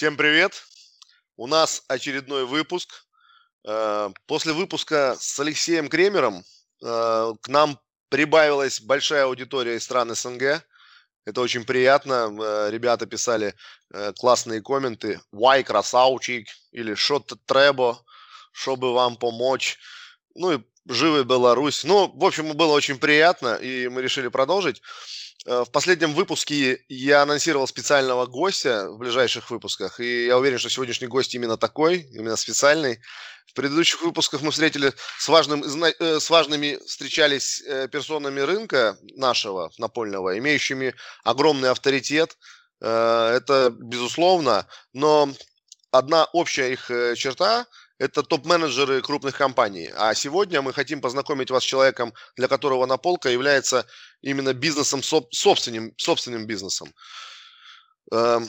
Всем привет! У нас очередной выпуск. Э, после выпуска с Алексеем Кремером э, к нам прибавилась большая аудитория из стран СНГ. Это очень приятно. Э, ребята писали классные комменты. Вай, красавчик, или что-то требо, чтобы вам помочь. Ну и живы Беларусь. Ну, в общем, было очень приятно, и мы решили продолжить. Э, в последнем выпуске я анонсировал специального гостя в ближайших выпусках, и я уверен, что сегодняшний гость именно такой, именно специальный. В предыдущих выпусках мы встретили с, важным, э, с важными встречались э, персонами рынка нашего напольного, имеющими огромный авторитет. Это безусловно, но одна общая их черта это топ-менеджеры крупных компаний. А сегодня мы хотим познакомить вас с человеком, для которого наполка является именно бизнесом, собственным, собственным бизнесом. Эм,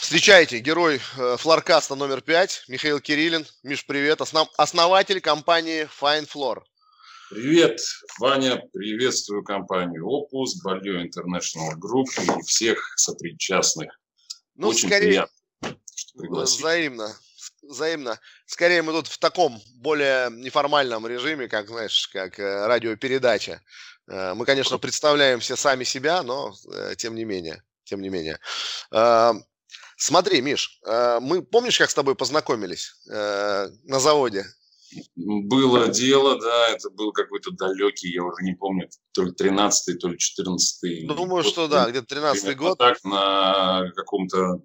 встречайте, герой э, флоркаста номер 5, Михаил Кириллин. Миш, привет. Основ, основатель компании Fine Floor. Привет, Ваня, приветствую компанию Opus, Balio International Group и всех сопричастных. Ну, Очень скорее, приятно, что пригласили. Взаимно взаимно. Скорее мы тут в таком более неформальном режиме, как, знаешь, как э, радиопередача. Э, мы, конечно, представляем все сами себя, но э, тем не менее, тем не менее. Смотри, Миш, мы помнишь, как с тобой познакомились на заводе? Было дело, да, это был какой-то далекий, я уже не помню, то ли 13-й, то ли 14-й. Думаю, год, что да, где-то 13-й год. Так, на каком-то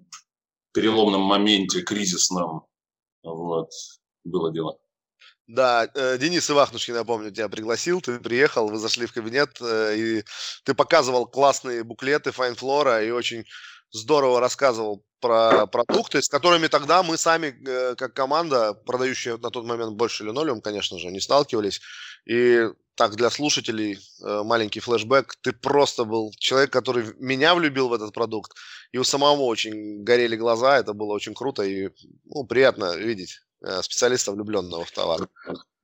переломном моменте кризисном вот, было дело. Да, э, Денис Ивахнушкин, я помню, тебя пригласил, ты приехал, вы зашли в кабинет, э, и ты показывал классные буклеты Файнфлора и очень здорово рассказывал про продукты, с которыми тогда мы сами, э, как команда, продающая на тот момент больше линолеум, конечно же, не сталкивались. И так, для слушателей маленький флешбэк. Ты просто был человек, который меня влюбил в этот продукт. И у самого очень горели глаза. Это было очень круто и ну, приятно видеть специалиста, влюбленного в товар.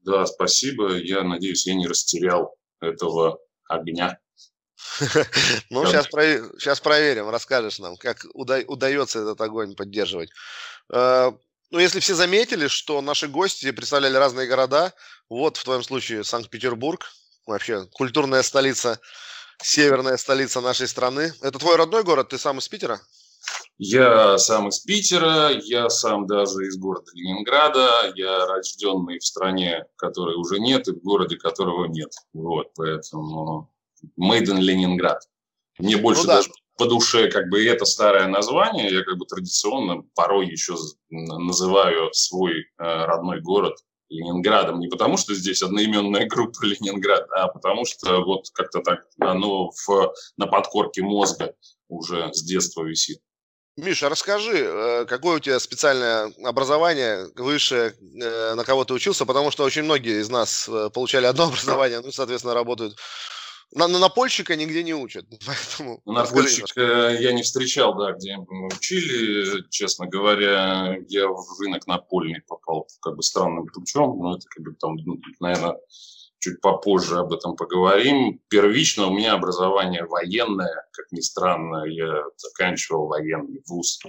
Да, спасибо. Я надеюсь, я не растерял этого огня. Ну, сейчас, сейчас проверим, расскажешь нам, как удается этот огонь поддерживать. Э, ну, если все заметили, что наши гости представляли разные города, вот в твоем случае Санкт-Петербург, вообще культурная столица, северная столица нашей страны. Это твой родной город, ты сам из Питера? Я сам из Питера, я сам даже из города Ленинграда, я рожденный в стране, которой уже нет, и в городе, которого нет. Вот, поэтому Made in Ленинград. Мне больше ну, да. даже по душе как бы это старое название. Я как бы традиционно порой еще называю свой э, родной город Ленинградом. Не потому, что здесь одноименная группа Ленинград, а потому что вот как-то так оно в, на подкорке мозга уже с детства висит. Миша, расскажи, э, какое у тебя специальное образование высшее, э, на кого ты учился, потому что очень многие из нас получали одно образование, ну, соответственно, работают на, на напольщика нигде не учат. Поэтому Напольщика я не встречал, да, где мы учили. Честно говоря, я в рынок напольный попал как бы странным путем. Но это как бы там, ну, наверное, чуть попозже об этом поговорим. Первично у меня образование военное, как ни странно, я заканчивал военный вуз,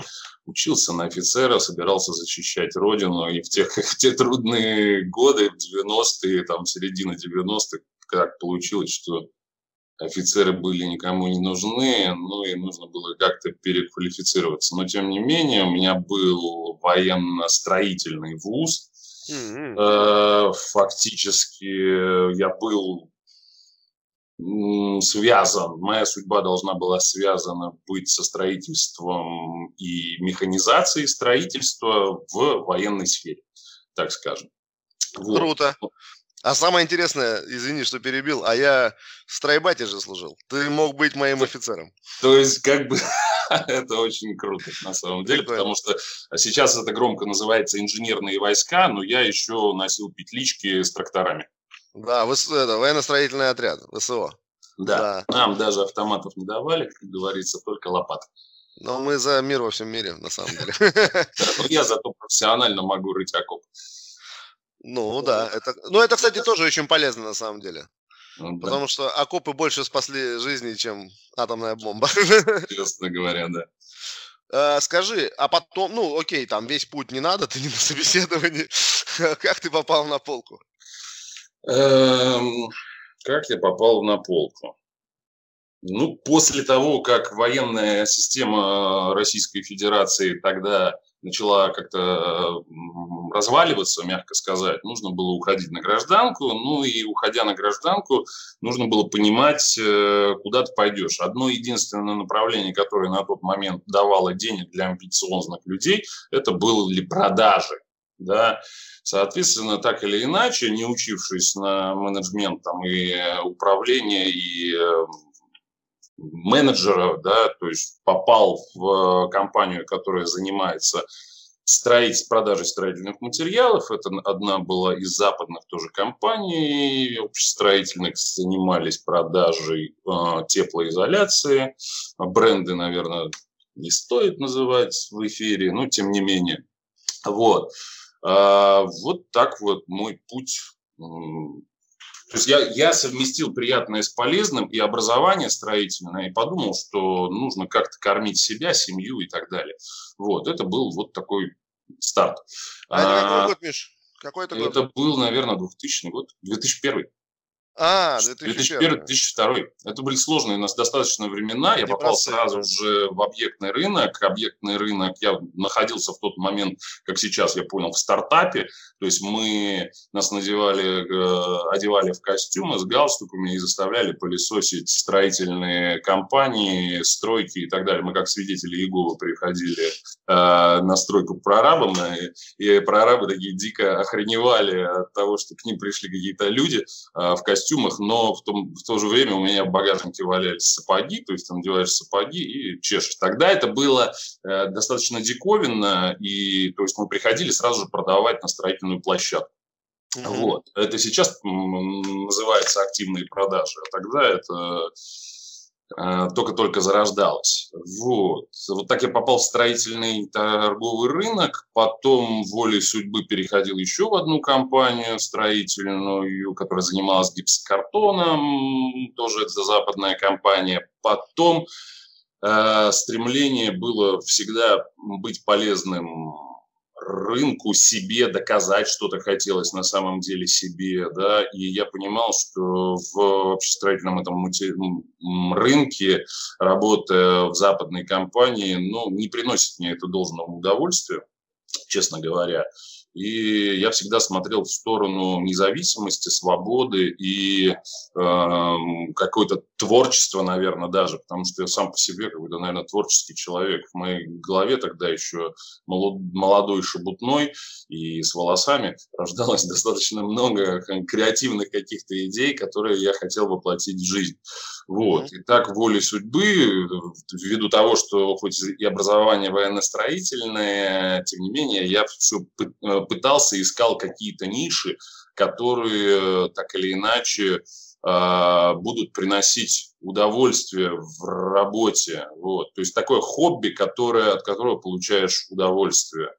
учился на офицера, собирался защищать родину, и в, тех, в те трудные годы, в 90-е, там, середина 90-х, как получилось, что офицеры были никому не нужны, ну и нужно было как-то переквалифицироваться. Но тем не менее, у меня был военно-строительный вуз. Mm-hmm. Фактически я был связан, моя судьба должна была связана быть со строительством и механизацией строительства в военной сфере, так скажем. Вот. Круто. А самое интересное, извини, что перебил, а я в стройбате же служил. Ты мог быть моим офицером. То есть, как бы, это очень круто, на самом деле, потому что сейчас это громко называется инженерные войска, но я еще носил петлички с тракторами. Да, это, военно-строительный отряд, ВСО. Да. да, нам даже автоматов не давали, как говорится, только лопат. Но мы за мир во всем мире, на самом деле. Я зато профессионально могу рыть окоп. Ну да, это, ну это, кстати, тоже очень полезно на самом деле. Ну, да. Потому что окопы больше спасли жизни, чем атомная бомба. Честно говоря, да. Э, скажи, а потом, ну, окей, там весь путь не надо, ты не на собеседовании. Как ты попал на полку? Эм, как я попал на полку? Ну, после того, как военная система Российской Федерации тогда начала как-то разваливаться, мягко сказать, нужно было уходить на гражданку, ну и уходя на гражданку, нужно было понимать, э, куда ты пойдешь. Одно единственное направление, которое на тот момент давало денег для амбициозных людей, это были продажи. Да? Соответственно, так или иначе, не учившись на менеджмент там, и управление, и э, менеджера, да, то есть попал в компанию, которая занимается строительством, продажей строительных материалов. Это одна была из западных тоже компаний общестроительных, занимались продажей э, теплоизоляции. Бренды, наверное, не стоит называть в эфире, но тем не менее. Вот. А, вот так вот мой путь то есть я, я совместил приятное с полезным и образование строительное, и подумал, что нужно как-то кормить себя, семью и так далее. Вот, это был вот такой старт. А, а это какой год, Миш? Какой это год? Это был, наверное, 2000 год, 2001. А, 2001. 2002. Это были сложные у нас достаточно времена. Я попал сразу же в объектный рынок. Объектный рынок, я находился в тот момент, как сейчас я понял, в стартапе. То есть мы нас надевали, э, одевали в костюмы с галстуками и заставляли пылесосить строительные компании, стройки и так далее. Мы как свидетели Иеговы приходили э, на стройку к прорабам, и, и прорабы такие дико охреневали от того, что к ним пришли какие-то люди э, в костюмах костюмах, но в, том, в то же время у меня в багажнике валялись сапоги, то есть ты надеваешь сапоги и чешешь. Тогда это было э, достаточно диковинно, и то есть мы приходили сразу же продавать на строительную площадку. Mm-hmm. Вот. Это сейчас называется активные продажи, а тогда это только-только зарождалась. Вот. вот так я попал в строительный торговый рынок, потом волей судьбы переходил еще в одну компанию строительную, которая занималась гипсокартоном, тоже это западная компания. Потом э, стремление было всегда быть полезным рынку себе доказать что-то хотелось на самом деле себе, да, и я понимал, что в общестроительном этом рынке, работая в западной компании, ну, не приносит мне это должного удовольствия, честно говоря. И я всегда смотрел в сторону независимости, свободы и э, какое-то творчество, наверное, даже, потому что я сам по себе какой-то, наверное, творческий человек. В моей голове тогда еще молодой, шебутной и с волосами рождалось достаточно много креативных каких-то идей, которые я хотел воплотить в жизнь. Вот. И так волей судьбы, ввиду того, что хоть и образование военно-строительное, тем не менее, я все э, пытался, искал какие-то ниши, которые так или иначе будут приносить удовольствие в работе. Вот. То есть такое хобби, которое, от которого получаешь удовольствие.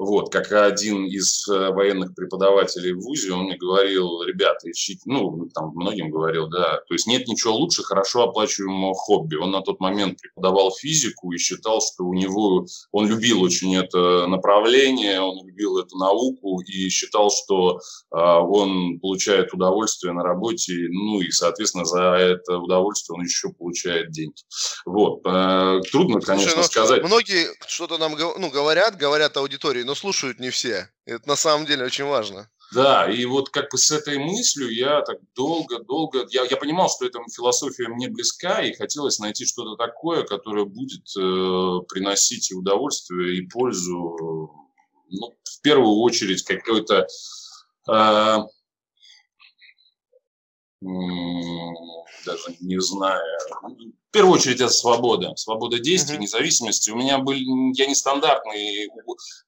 Вот, как один из э, военных преподавателей в ВУЗе, он мне говорил, ребята, ищите, ну, там многим говорил, да, то есть нет ничего лучше хорошо оплачиваемого хобби. Он на тот момент преподавал физику и считал, что у него, он любил очень это направление, он любил эту науку и считал, что э, он получает удовольствие на работе, ну и, соответственно, за это удовольствие он еще получает деньги. Вот, э, трудно, конечно, Слушай, ну, сказать. Многие что-то нам ну, говорят, говорят аудитории, но слушают не все. Это на самом деле очень важно. Да, и вот как бы с этой мыслью я так долго-долго... Я, я понимал, что эта философия мне близка, и хотелось найти что-то такое, которое будет э, приносить и удовольствие, и пользу. Ну, в первую очередь, какой-то... Э, даже не знаю, в первую очередь это свобода, свобода действий, uh-huh. независимости. У меня были, я не стандартный,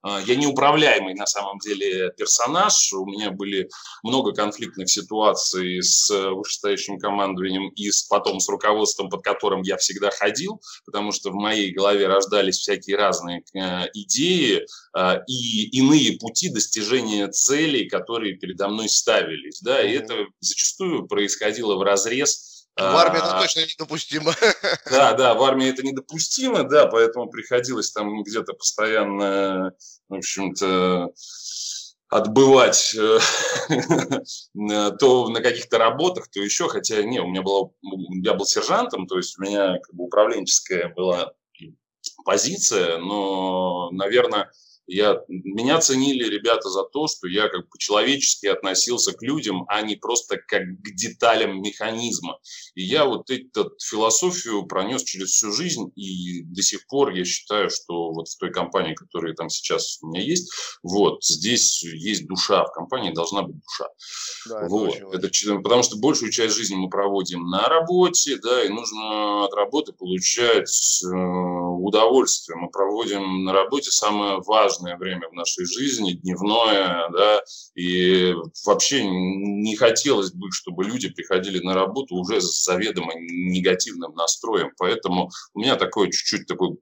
а, я не управляемый на самом деле персонаж. У меня были много конфликтных ситуаций с вышестоящим командованием и с, потом с руководством, под которым я всегда ходил, потому что в моей голове рождались всякие разные э, идеи э, и иные пути достижения целей, которые передо мной ставились. Да, uh-huh. и это зачастую происходило в разрез В армии это а, точно недопустимо. Да, да, в армии это недопустимо, да, поэтому приходилось там где-то постоянно, в общем-то, отбывать э, то на каких-то работах, то еще, хотя не, у меня было, я был сержантом, то есть у меня как бы управленческая была позиция, но, наверное, я, меня ценили ребята за то, что я как бы человечески относился к людям, а не просто как к деталям механизма. И я вот эту философию пронес через всю жизнь, и до сих пор я считаю, что вот в той компании, которая там сейчас у меня есть, вот здесь есть душа, в компании должна быть душа. Да, вот. это, это, потому что большую часть жизни мы проводим на работе, да, и нужно от работы получать э, удовольствие. Мы проводим на работе самое важное время в нашей жизни, дневное, да, и вообще не хотелось бы, чтобы люди приходили на работу уже с заведомо негативным настроем, поэтому у меня такой чуть-чуть такой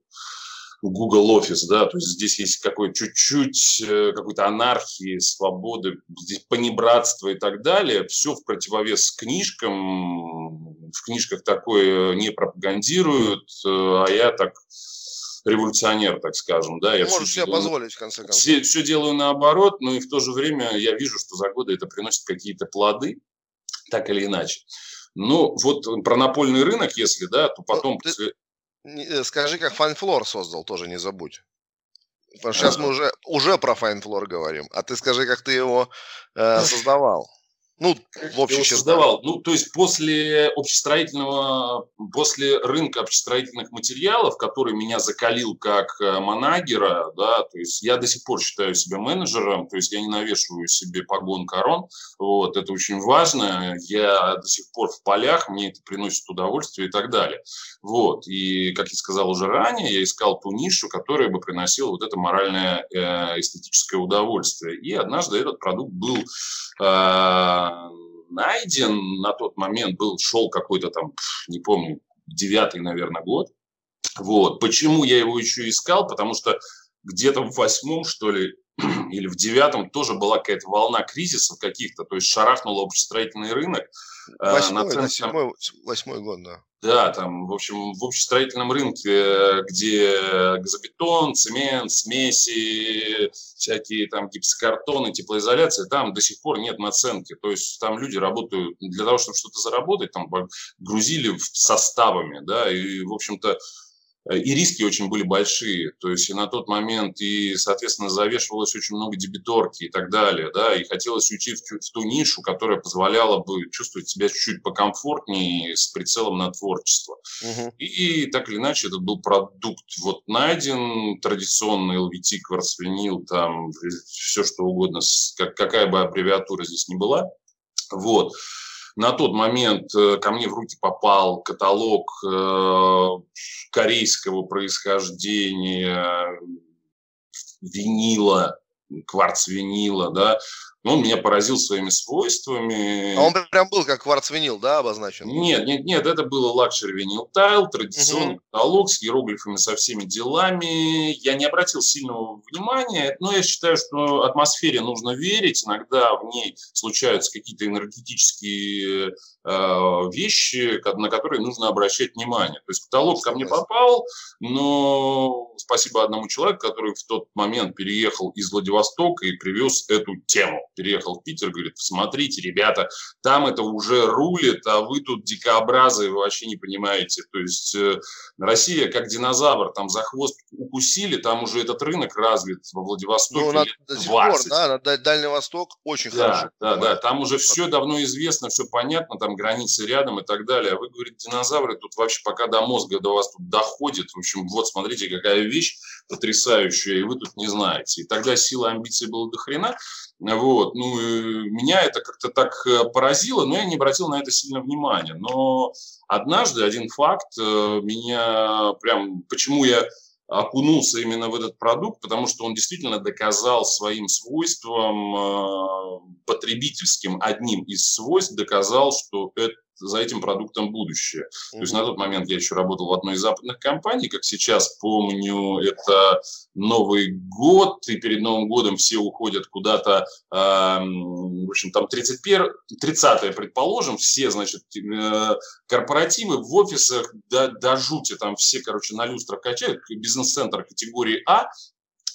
Google Office, да, то есть здесь есть какой чуть-чуть э, какой-то анархии, свободы, здесь понебратство и так далее, все в противовес книжкам, в книжках такое не пропагандируют, э, а я так революционер, так скажем. Да, я Можешь себе делаю, позволить, в конце концов. Все, все делаю наоборот, но и в то же время я вижу, что за годы это приносит какие-то плоды, так или иначе. Ну, вот про напольный рынок, если, да, то ну, потом... Ну, ты... Э, скажи, как Файнфлор создал, тоже не забудь. Потому что сейчас мы уже, уже про Файнфлор говорим, а ты скажи, как ты его э, создавал. Ну, в общем, создавал. Ну, то есть после общестроительного, после рынка общестроительных материалов, который меня закалил как э, манагера, да, то есть я до сих пор считаю себя менеджером, то есть я не навешиваю себе погон корон, вот, это очень важно, я до сих пор в полях, мне это приносит удовольствие и так далее. Вот, и, как я сказал уже ранее, я искал ту нишу, которая бы приносила вот это моральное э, эстетическое удовольствие. И однажды этот продукт был э, найден на тот момент, был, шел какой-то там, не помню, девятый, наверное, год. Вот. Почему я его еще искал? Потому что где-то в восьмом, что ли, или в девятом тоже была какая-то волна кризисов каких-то, то есть шарахнул общестроительный рынок. Э, восьмой, на да, седьмой, восьмой год, да. Да, там, в общем, в общестроительном рынке, где газобетон, цемент, смеси, всякие там гипсокартоны, теплоизоляция, там до сих пор нет наценки. То есть там люди работают для того, чтобы что-то заработать, там грузили составами, да, и, в общем-то, и риски очень были большие. То есть и на тот момент и, соответственно, завешивалось очень много дебиторки и так далее, да, и хотелось уйти в, в ту нишу, которая позволяла бы чувствовать себя чуть-чуть покомфортнее с прицелом на творчество. Угу. И, и так или иначе этот был продукт вот найден, традиционный LVT, кварцвинил, там все что угодно, как, какая бы аббревиатура здесь ни была. Вот. На тот момент э, ко мне в руки попал каталог э, корейского происхождения винила, кварцвинила, да, но он меня поразил своими свойствами. А он прям был как кварц-винил, да, обозначен? Нет, нет, нет, это было luxury vinyl tile, традиционный угу. каталог с иероглифами, со всеми делами. Я не обратил сильного внимания, но я считаю, что атмосфере нужно верить. Иногда в ней случаются какие-то энергетические э, вещи, на которые нужно обращать внимание. То есть каталог ко мне попал, но спасибо одному человеку, который в тот момент переехал из Владивостока и привез эту тему переехал в Питер, говорит, смотрите, ребята, там это уже рулит, а вы тут дикообразы, вы вообще не понимаете. То есть э, Россия как динозавр, там за хвост укусили, там уже этот рынок развит во Владивостоке ну, на, до сих пор, да, на Дальний Восток очень да, хорошо. Да, да, там уже все давно известно, все понятно, там границы рядом и так далее. А вы говорите, динозавры тут вообще пока до мозга до вас тут доходит. В общем, вот смотрите, какая вещь потрясающая, и вы тут не знаете. И тогда сила амбиций была до хрена. Вот. Ну, меня это как-то так э, поразило, но я не обратил на это сильно внимания. Но однажды один факт э, меня прям... Почему я окунулся именно в этот продукт, потому что он действительно доказал своим свойством, э, потребительским одним из свойств, доказал, что это за этим продуктом будущее. Mm-hmm. То есть на тот момент я еще работал в одной из западных компаний, как сейчас помню, это Новый год, и перед Новым годом все уходят куда-то, э, в общем, там 31, 30 предположим, все, значит, э, корпоративы в офисах до, до жути, там все, короче, на люстрах качают, бизнес-центр категории А,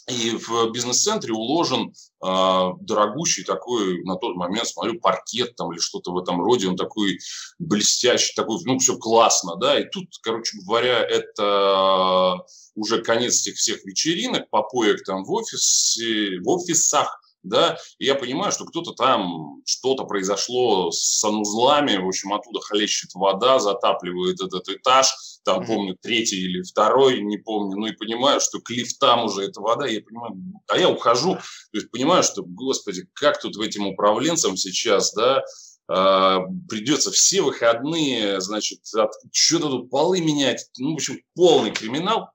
и в бизнес-центре уложен э, дорогущий такой, на тот момент, смотрю, паркет там или что-то в этом роде, он такой блестящий, такой, ну, все классно, да, и тут, короче говоря, это уже конец этих всех вечеринок, попоек там в офисе, в офисах, да, и я понимаю, что кто-то там, что-то произошло с санузлами, в общем, оттуда хлещет вода, затапливает этот этаж, там, mm-hmm. помню, третий или второй, не помню, ну и понимаю, что к лифтам уже эта вода, я понимаю, а я ухожу, то есть понимаю, что, господи, как тут в этим управленцам сейчас, да, Uh, придется все выходные, значит, от, что-то тут полы менять. Ну, в общем, полный криминал.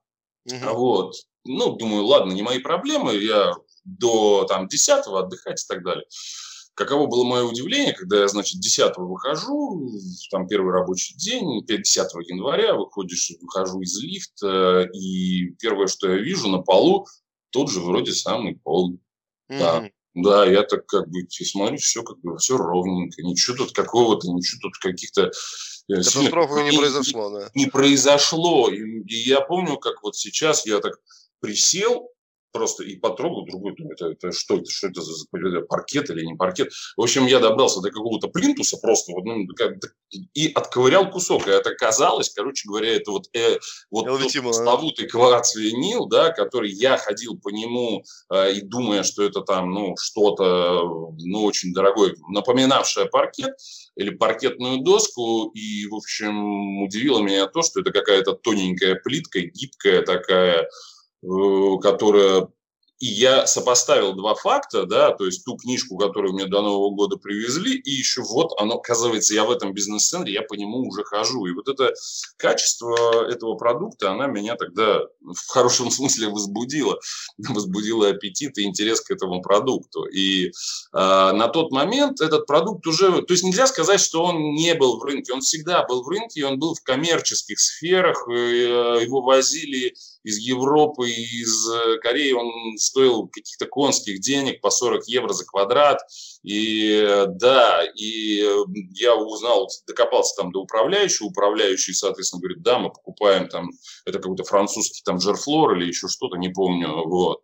Uh-huh. Вот. Ну, думаю, ладно, не мои проблемы, я до там, 10 отдыхать и так далее. Каково было мое удивление, когда я, значит, 10 выхожу, там первый рабочий день, 10 января выходишь, выхожу из лифта, и первое, что я вижу на полу, тот же вроде самый пол. Mm-hmm. Да, да, я так как бы смотрю, все как бы все ровненько, ничего тут какого-то, ничего тут каких-то э, Катастрофы не произошло, да. Не произошло. И, и я помню, как вот сейчас я так присел, просто и потрогал другой, думаю, это, это что это, что это за паркет или не паркет. В общем, я добрался до какого-то плинтуса просто вот, ну, как, и отковырял кусок. И это оказалось, короче говоря, это вот, э, вот тот пресловутый кварц винил, да, который я ходил по нему э, и думая, что это там, ну, что-то, ну, очень дорогое, напоминавшее паркет или паркетную доску. И, в общем, удивило меня то, что это какая-то тоненькая плитка, гибкая такая, которая и я сопоставил два факта, да, то есть ту книжку, которую мне до Нового года привезли, и еще вот оно, оказывается, я в этом бизнес-центре, я по нему уже хожу. И вот это качество этого продукта, она меня тогда в хорошем смысле возбудила. Возбудила аппетит и интерес к этому продукту. И э, на тот момент этот продукт уже... То есть нельзя сказать, что он не был в рынке. Он всегда был в рынке, он был в коммерческих сферах. Э, его возили из Европы, из э, Кореи, он стоил каких-то конских денег по 40 евро за квадрат. И э, да, и э, я узнал, докопался там до управляющего, управляющий, соответственно, говорит, да, мы покупаем там, это какой-то французский там жерфлор или еще что-то, не помню, вот,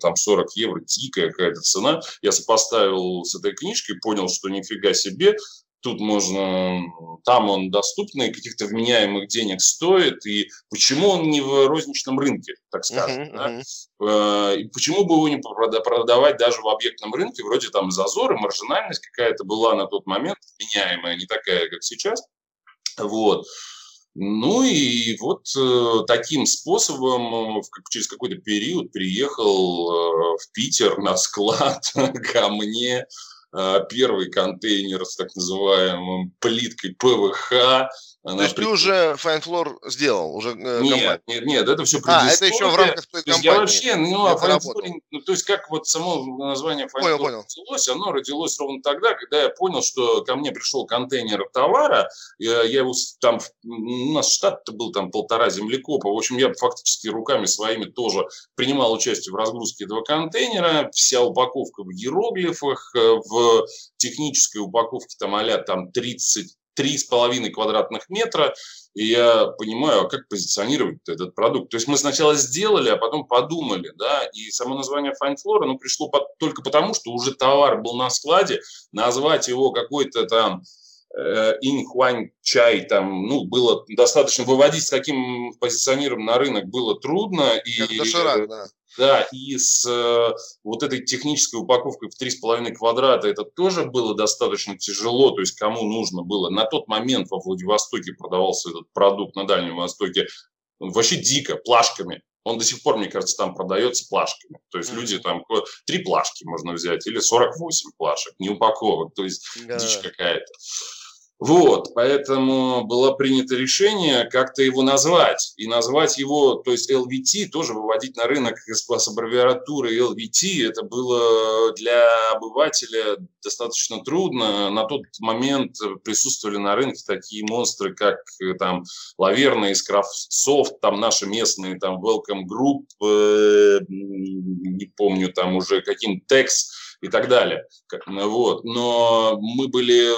там 40 евро, дикая какая-то цена. Я сопоставил с этой книжкой, понял, что нифига себе, тут можно, там он доступный, каких-то вменяемых денег стоит, и почему он не в розничном рынке, так скажем, uh-huh, да? uh-huh. и почему бы его не продавать даже в объектном рынке, вроде там зазоры, маржинальность какая-то была на тот момент, вменяемая, не такая, как сейчас, вот. Ну и вот э, таким способом в, через какой-то период приехал э, в Питер на склад ко мне первый контейнер с так называемым плиткой ПВХ, она То есть при... ты уже Floor сделал? Уже, э, нет, нет, нет, это все А, это еще в рамках той компании. Я вообще, ну, а Fine Floor, ну, то есть как вот само название понял, понял. родилось, оно родилось ровно тогда, когда я понял, что ко мне пришел контейнер товара, я, я его там, у нас штат-то был там полтора землекопа, в общем, я фактически руками своими тоже принимал участие в разгрузке этого контейнера, вся упаковка в иероглифах, э, в технической упаковке там а там 30 три с половиной квадратных метра, и я понимаю, а как позиционировать этот продукт. То есть мы сначала сделали, а потом подумали, да, и само название Fine Floor, оно пришло под, только потому, что уже товар был на складе, назвать его какой-то там э, инхуань чай там, ну, было достаточно выводить с таким позиционированием на рынок было трудно. Как и, доширак, да. Да, и с э, вот этой технической упаковкой в 3,5 квадрата это тоже было достаточно тяжело, то есть кому нужно было. На тот момент во Владивостоке продавался этот продукт на Дальнем Востоке вообще дико, плашками. Он до сих пор, мне кажется, там продается плашками. То есть люди там три плашки можно взять или 48 плашек, не упаковок, то есть да. дичь какая-то. Вот, поэтому было принято решение как-то его назвать. И назвать его, то есть LVT, тоже выводить на рынок с аббревиатурой LVT, это было для обывателя достаточно трудно. На тот момент присутствовали на рынке такие монстры, как э, там Лаверна из Крафтсофт, там наши местные, там Welcome Group, э, не помню, там уже каким Tex и так далее. Вот. Но мы были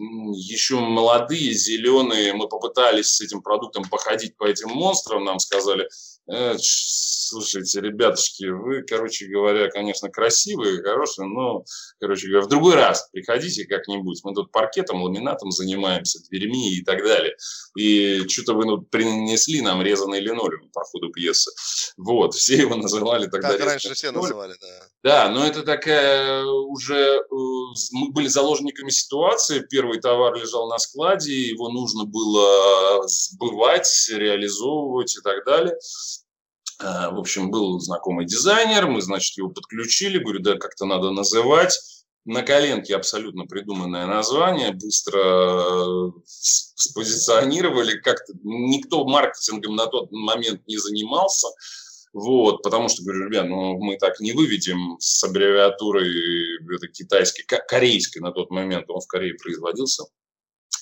еще молодые, зеленые, мы попытались с этим продуктом походить по этим монстрам, нам сказали, слушайте, ребятушки, вы, короче говоря, конечно, красивые, хорошие, но, короче говоря, в другой раз приходите как-нибудь, мы тут паркетом, ламинатом занимаемся, дверьми и так далее, и что-то вы ну, принесли нам резанный линолеум по ходу пьесы, вот, все его называли тогда Как раньше все называли, да. Да, но это такая уже, э, мы были заложниками ситуации, первый товар лежал на складе, его нужно было сбывать, реализовывать и так далее. А, в общем, был знакомый дизайнер, мы, значит, его подключили, говорю, да, как-то надо называть. На коленке абсолютно придуманное название, быстро э, спозиционировали, как-то никто маркетингом на тот момент не занимался. Вот, потому что, говорю, ребят, ну мы так не выведем с аббревиатурой это китайской, корейской на тот момент, он в Корее производился,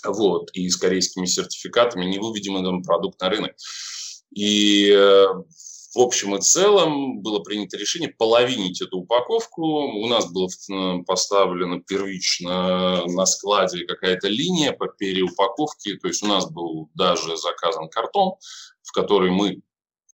вот, и с корейскими сертификатами не выведем этот продукт на рынок. И э, в общем и целом было принято решение половинить эту упаковку. У нас было э, поставлено первично на складе какая-то линия по переупаковке. То есть у нас был даже заказан картон, в который мы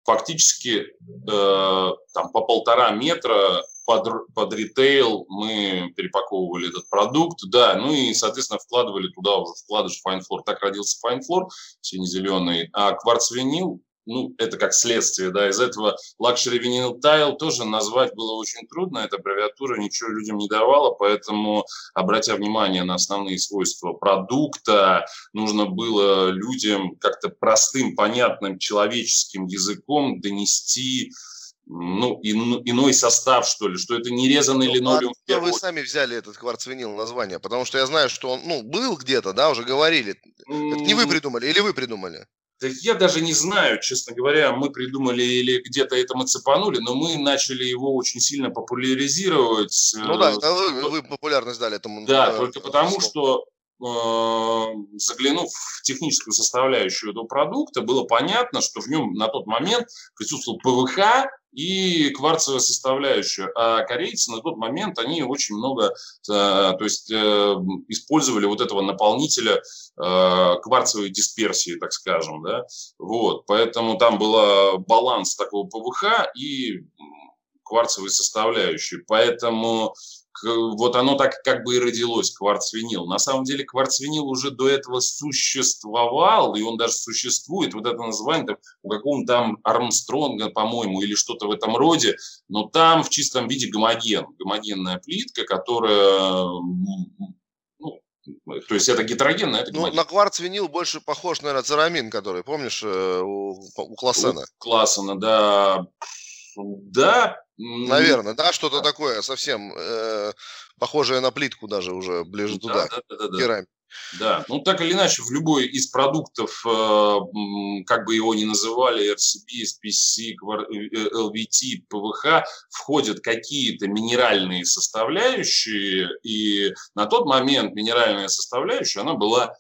фактически э, там, по полтора метра под, под ритейл мы перепаковывали этот продукт, да, ну и, соответственно, вкладывали туда уже вкладыш Fine Floor. Так родился Fine Floor, сине-зеленый, а кварц-винил ну, это как следствие, да, из этого Luxury Vinyl Tile тоже назвать было очень трудно, эта аббревиатура ничего людям не давала, поэтому, обратя внимание на основные свойства продукта, нужно было людям как-то простым, понятным человеческим языком донести ну, ин, иной состав, что ли, что это не резанный ну, линолеум. А вы сами взяли этот кварцвинил название? Потому что я знаю, что он, ну, был где-то, да, уже говорили. Это не вы придумали или вы придумали? Я даже не знаю, честно говоря, мы придумали или где-то это мы цепанули, но мы начали его очень сильно популяризировать. Ну да, это вы, вы популярность дали этому. Да, э, только потому, что э, заглянув в техническую составляющую этого продукта, было понятно, что в нем на тот момент присутствовал ПВХ, и кварцевая составляющая. А корейцы на тот момент, они очень много, э, то есть э, использовали вот этого наполнителя э, кварцевой дисперсии, так скажем, да, вот, поэтому там был баланс такого ПВХ и кварцевой составляющей, поэтому вот оно так как бы и родилось, кварцвинил. На самом деле кварцвинил уже до этого существовал, и он даже существует, вот это название там, у какого-то там Армстронга, по-моему, или что-то в этом роде, но там в чистом виде гомоген, гомогенная плитка, которая ну, то есть это гетерогенная, это Ну, на кварц-винил больше похож, наверное, церамин, который, помнишь, э, у, у Классена? У Классена, да. Да, Наверное, да, что-то такое совсем э, похожее на плитку даже уже ближе туда, да, да, да, да. Да, ну так или иначе, в любой из продуктов, э, как бы его ни называли, RCB, SPC, LVT, ПВХ, входят какие-то минеральные составляющие, и на тот момент минеральная составляющая, она была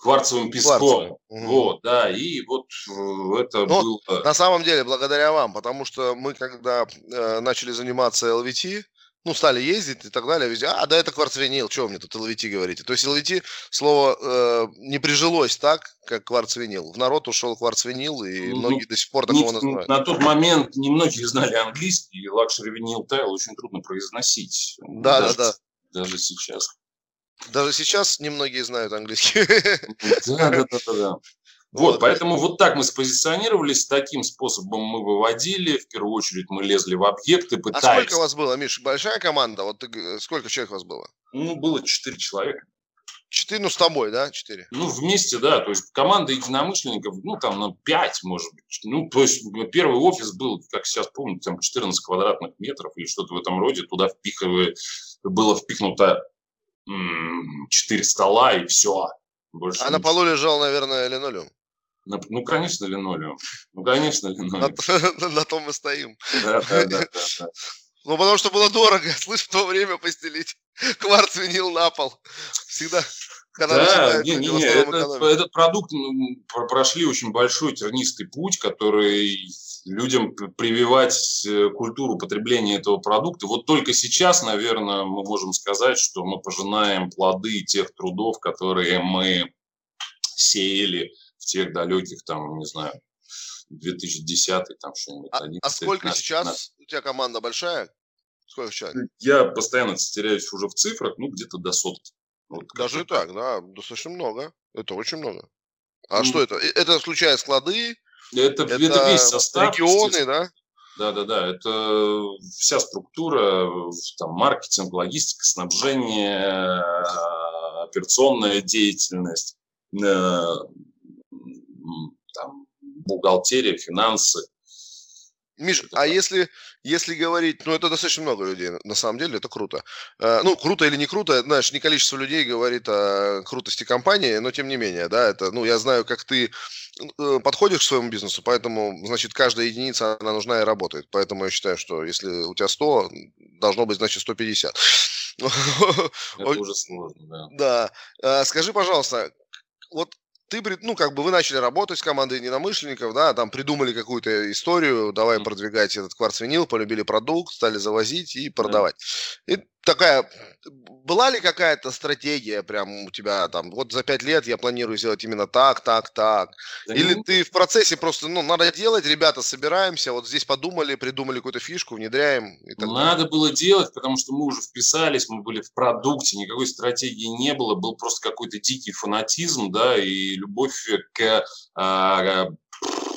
кварцевым песком. Кварцевым. Вот, да, и вот э, это Но было... На самом деле, благодаря вам, потому что мы, когда э, начали заниматься LVT, ну, стали ездить и так далее, везде, а, да, это кварцвинил, что вы мне тут LVT говорите? То есть LVT слово э, не прижилось так, как кварцвинил. В народ ушел кварцвинил, и ну, многие до сих пор такого называют. На тот момент немногие знали английский, и luxury vinyl tile очень трудно произносить. Да, даже, да, да. Даже сейчас. Даже сейчас немногие знают английский. Да, да, да, да. Вот, вот, поэтому вот так мы спозиционировались, таким способом мы выводили, в первую очередь мы лезли в объекты, пытались... А сколько у вас было, Миш, большая команда? Вот ты, сколько человек у вас было? Ну, было четыре человека. Четыре, ну, с тобой, да, четыре? Ну, вместе, да, то есть команда единомышленников, ну, там, на пять, может быть. Ну, то есть первый офис был, как сейчас помню, там 14 квадратных метров или что-то в этом роде, туда впихивали, было впихнуто четыре стола и все. Больше а на полу лежал, наверное, линолеум. Ну, конечно, линолеум. Ну, конечно, линолеум. На, на том мы стоим. Да, да, да, да. Ну, потому что было дорого, слышь, в то время постелить кварц винил на пол. Всегда. Когда да, не, не, не, этот, этот продукт ну, прошли очень большой тернистый путь, который людям прививать э, культуру потребления этого продукта. Вот только сейчас, наверное, мы можем сказать, что мы пожинаем плоды тех трудов, которые мы сеяли в тех далеких, там, не знаю, 2010 там что-нибудь. А, а сколько 15, сейчас 15. у тебя команда большая? Сколько человек? Я постоянно теряюсь уже в цифрах, ну, где-то до сотки. Вот Даже так, да, достаточно много. Это очень много. А ну, что это? Это включая склады? Это, это, это весь состав. Регионы, да? Да, да, да. Это вся структура, там, маркетинг, логистика, снабжение, операционная деятельность, э, там, бухгалтерия, финансы. Миш, а если, если говорить, ну это достаточно много людей, на самом деле, это круто. Э, ну, круто или не круто, знаешь, не количество людей говорит о крутости компании, но тем не менее, да, это, ну, я знаю, как ты э, подходишь к своему бизнесу, поэтому, значит, каждая единица, она нужна и работает. Поэтому я считаю, что если у тебя 100, должно быть, значит, 150. Это уже сложно, да. Да. Э, скажи, пожалуйста, вот ты, ну, как бы вы начали работать с командой единомышленников, да, там придумали какую-то историю, давай продвигать этот кварц-винил, полюбили продукт, стали завозить и продавать. И такая, была ли какая-то стратегия прям у тебя там, вот за пять лет я планирую сделать именно так, так, так? Да Или ну... ты в процессе просто, ну, надо делать, ребята, собираемся, вот здесь подумали, придумали какую-то фишку, внедряем? И так надо далее. было делать, потому что мы уже вписались, мы были в продукте, никакой стратегии не было, был просто какой-то дикий фанатизм, да, и любовь к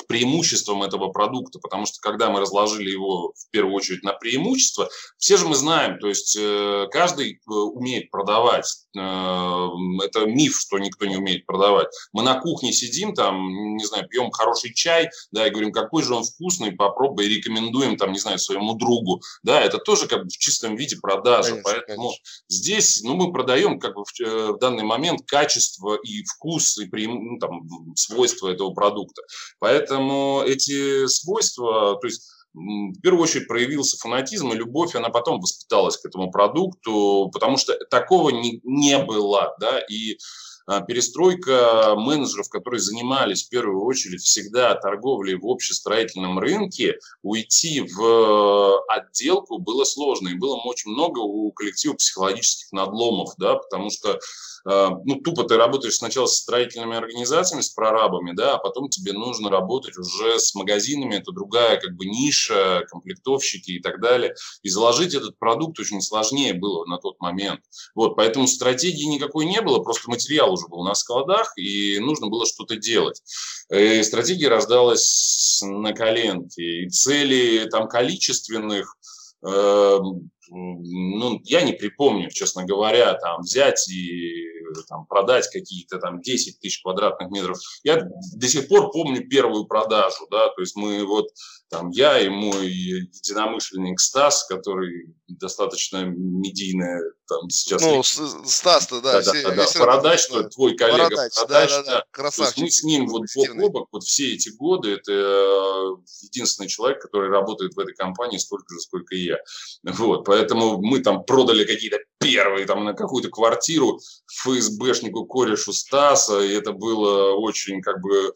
а, преимуществом этого продукта, потому что когда мы разложили его в первую очередь на преимущества, все же мы знаем, то есть э, каждый э, умеет продавать. Э, это миф, что никто не умеет продавать. Мы на кухне сидим, там, не знаю, пьем хороший чай, да, и говорим, какой же он вкусный, попробуй, и рекомендуем, там, не знаю, своему другу, да, это тоже как бы в чистом виде продажа, конечно, поэтому конечно. здесь, ну, мы продаем как бы в, в данный момент качество и вкус, и преим, ну, там, свойства этого продукта. Поэтому эти свойства, то есть в первую очередь проявился фанатизм, и любовь, она потом воспиталась к этому продукту, потому что такого не, не было, да, и а, перестройка менеджеров, которые занимались в первую очередь всегда торговлей в общестроительном рынке, уйти в отделку было сложно, и было очень много у коллектива психологических надломов, да, потому что ну, тупо ты работаешь сначала с строительными организациями, с прорабами, да, а потом тебе нужно работать уже с магазинами, это другая как бы ниша, комплектовщики и так далее. И заложить этот продукт очень сложнее было на тот момент. Вот, поэтому стратегии никакой не было, просто материал уже был на складах, и нужно было что-то делать. И стратегия рождалась на коленке, и цели там количественных эм, ну, я не припомню, честно говоря, там взять и там, продать какие-то там 10 тысяч квадратных метров. Я до сих пор помню первую продажу, да, то есть мы вот там я и мой единомышленник Стас, который достаточно медийная там сейчас. Ну, Стас-то, да. Да, да, да, Бородач, что твой коллега Бородач, Бородач да, да, да. Красавчик. мы с ним вот бок о бок вот все эти годы, это э, единственный человек, который работает в этой компании столько же, сколько и я. Вот, поэтому мы там продали какие-то первые там на какую-то квартиру ФСБшнику корешу Стаса, и это было очень как бы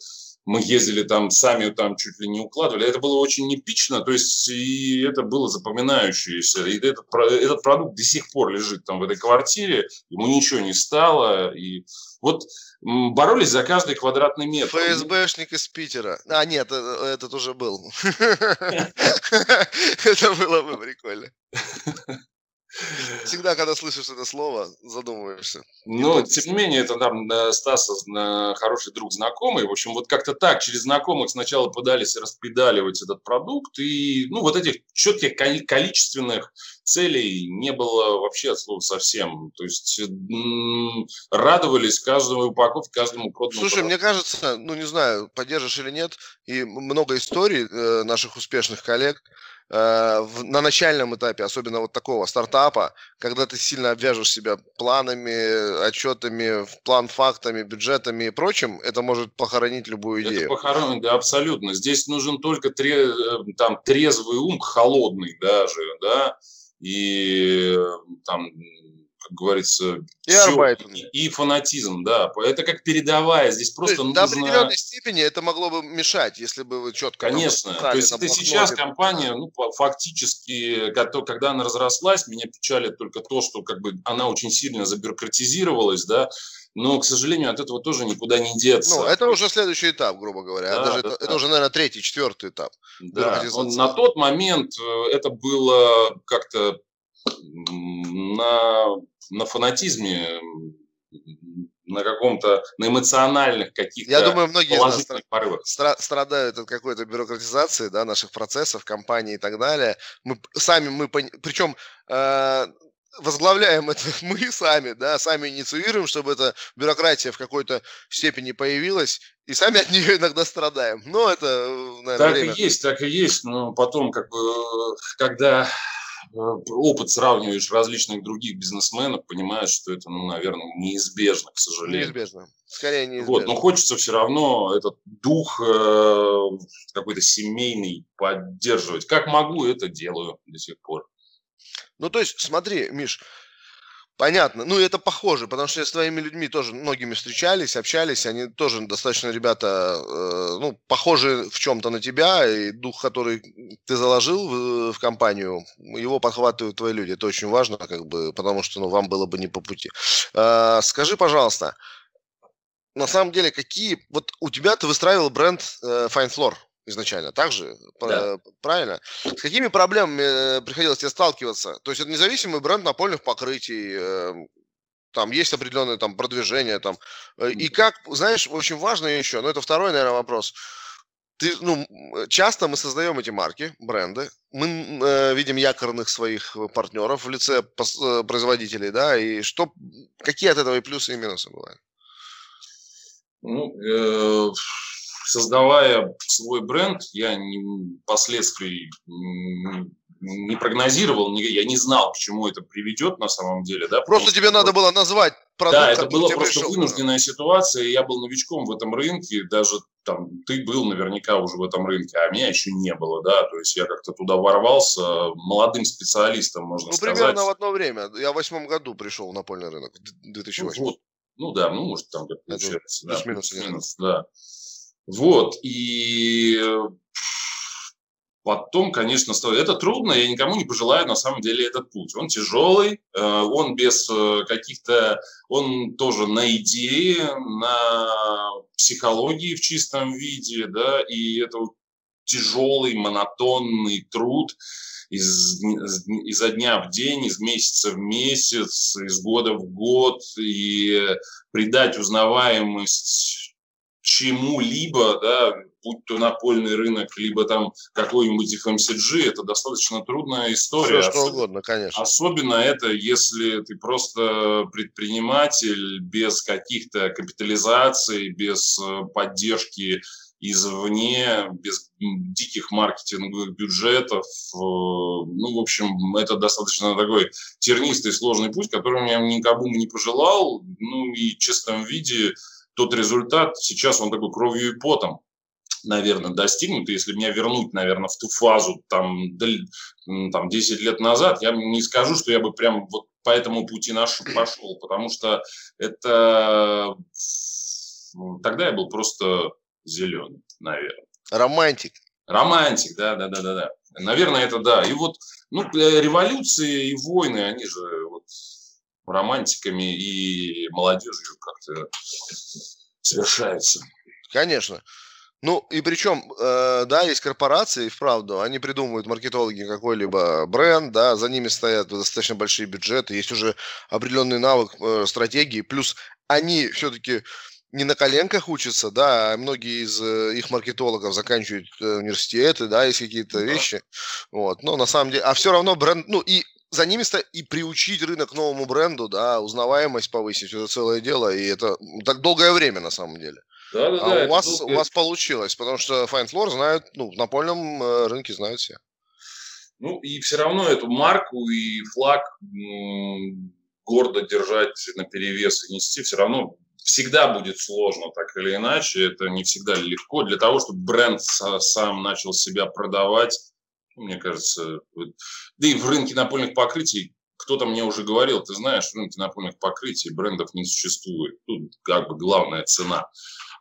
мы ездили там, сами там чуть ли не укладывали. Это было очень эпично, то есть и это было запоминающееся. И этот, этот продукт до сих пор лежит там в этой квартире, ему ничего не стало. И вот боролись за каждый квадратный метр. ФСБшник из Питера. А, нет, э, этот уже был. Это было бы прикольно. Всегда, когда слышишь это слово, задумываешься. Но, тем не менее, это там Стаса хороший друг знакомый. В общем, вот как-то так, через знакомых сначала пытались распедаливать этот продукт. И, ну, вот этих четких количественных целей не было вообще от слова совсем. То есть радовались каждому упаковке, каждому проданному. Слушай, продукту. мне кажется, ну, не знаю, поддержишь или нет, и много историй э, наших успешных коллег, э, в, на начальном этапе, особенно вот такого стартапа, когда ты сильно обвяжешь себя планами, отчетами, план фактами, бюджетами и прочим, это может похоронить любую идею. Это похоронить, да, абсолютно. Здесь нужен только тре, э, там трезвый ум, холодный даже, да, и э, там как говорится, и, все, и, и фанатизм, да. Это как передовая, здесь просто нужно... До определенной степени это могло бы мешать, если бы вы четко... Конечно, то есть это сейчас компания, ну, фактически, когда она разрослась, меня печалит только то, что как бы она очень сильно забюрократизировалась, да, но, к сожалению, от этого тоже никуда не деться. Ну, это уже следующий этап, грубо говоря. Да, Даже да, это, да. это уже, наверное, третий, четвертый этап. Да, он, на тот момент э, это было как-то на, на фанатизме, на каком-то, на эмоциональных каких-то Я думаю, многие положительных порывах. Стра- страдают от какой-то бюрократизации, да, наших процессов, компаний и так далее. Мы сами, мы, причем э, возглавляем это мы сами, да, сами инициируем, чтобы эта бюрократия в какой-то степени появилась, и сами от нее иногда страдаем. Но это, наверное, Так время. и есть, так и есть. Но потом, как бы, когда Э, опыт сравниваешь различных других бизнесменов, понимаешь, что это, ну, наверное, неизбежно, к сожалению. Неизбежно. Скорее неизбежно. Вот, но хочется все равно этот дух э, какой-то семейный поддерживать. Как могу, это делаю до сих пор. Ну, то есть, смотри, Миш, Понятно. Ну, это похоже, потому что я с твоими людьми тоже многими встречались, общались. Они тоже достаточно ребята, э, ну, похожи в чем-то на тебя. И дух, который ты заложил в, в компанию, его подхватывают твои люди. Это очень важно, как бы, потому что ну, вам было бы не по пути. Э, скажи, пожалуйста, на самом деле, какие... Вот у тебя ты выстраивал бренд э, Fine Floor изначально, так же? Да. Правильно? С какими проблемами э, приходилось тебе сталкиваться? То есть это независимый бренд напольных покрытий, эм, там есть определенное там продвижение там. Э, и как, знаешь, очень важно еще, но это второй, наверное, вопрос. Ты, ну, часто мы создаем эти марки, бренды, мы э, видим якорных своих партнеров в лице э, производителей, да, и что, какие от этого и плюсы, и минусы бывают? Ну, э, создавая свой бренд, я не, последствий не прогнозировал, не, я не знал, к чему это приведет на самом деле. Да, просто тебе надо было назвать продукт. Да, это была просто пришел, вынужденная ситуация, я был новичком в этом рынке, даже там ты был наверняка уже в этом рынке, а меня еще не было, да, то есть я как-то туда ворвался молодым специалистом, можно ну, сказать. Ну, примерно в одно время, я в восьмом году пришел в напольный рынок, 2008. Ну, вот. ну да, ну, может, там как получается. Да, плюс-минус, плюс да. Вот, и потом, конечно, это трудно, я никому не пожелаю на самом деле этот путь. Он тяжелый, э, он без э, каких-то, он тоже на идее, на психологии в чистом виде, да, и это тяжелый, монотонный труд из, изо дня в день, из месяца в месяц, из года в год, и придать узнаваемость чему-либо, да, будь то напольный рынок, либо там какой-нибудь FMCG, это достаточно трудная история. Все что угодно, конечно. Особенно это, если ты просто предприниматель без каких-то капитализаций, без э, поддержки извне, без диких маркетинговых бюджетов. Э, ну, в общем, это достаточно такой тернистый, сложный путь, который я никому не пожелал. Ну, и в чистом виде тот результат, сейчас он такой кровью и потом, наверное, достигнут. И если меня вернуть, наверное, в ту фазу там, там 10 лет назад, я не скажу, что я бы прям вот по этому пути наш пошел, потому что это тогда я был просто зеленый, наверное. Романтик. Романтик, да, да, да, да, да. Наверное, это да. И вот, ну, э, революции и войны, они же романтиками и молодежью как-то совершается. Конечно. Ну, и причем, э, да, есть корпорации, вправду, они придумывают маркетологи какой-либо бренд, да, за ними стоят достаточно большие бюджеты, есть уже определенный навык э, стратегии, плюс они все-таки не на коленках учатся, да, а многие из э, их маркетологов заканчивают э, университеты, да, есть какие-то да. вещи, вот, но на самом деле, а все равно бренд, ну, и за ними и приучить рынок новому бренду, да, узнаваемость повысить, это целое дело, и это так долгое время на самом деле. Да, да, а да, у вас, долгое... у вас получилось, потому что Fine Floor знают, ну, в напольном э, рынке знают все. Ну, и все равно эту марку и флаг гордо держать на перевес и нести все равно всегда будет сложно, так или иначе. Это не всегда легко. Для того, чтобы бренд сам начал себя продавать, мне кажется, да и в рынке напольных покрытий кто-то мне уже говорил, ты знаешь, в рынке напольных покрытий брендов не существует. Тут как бы главная цена.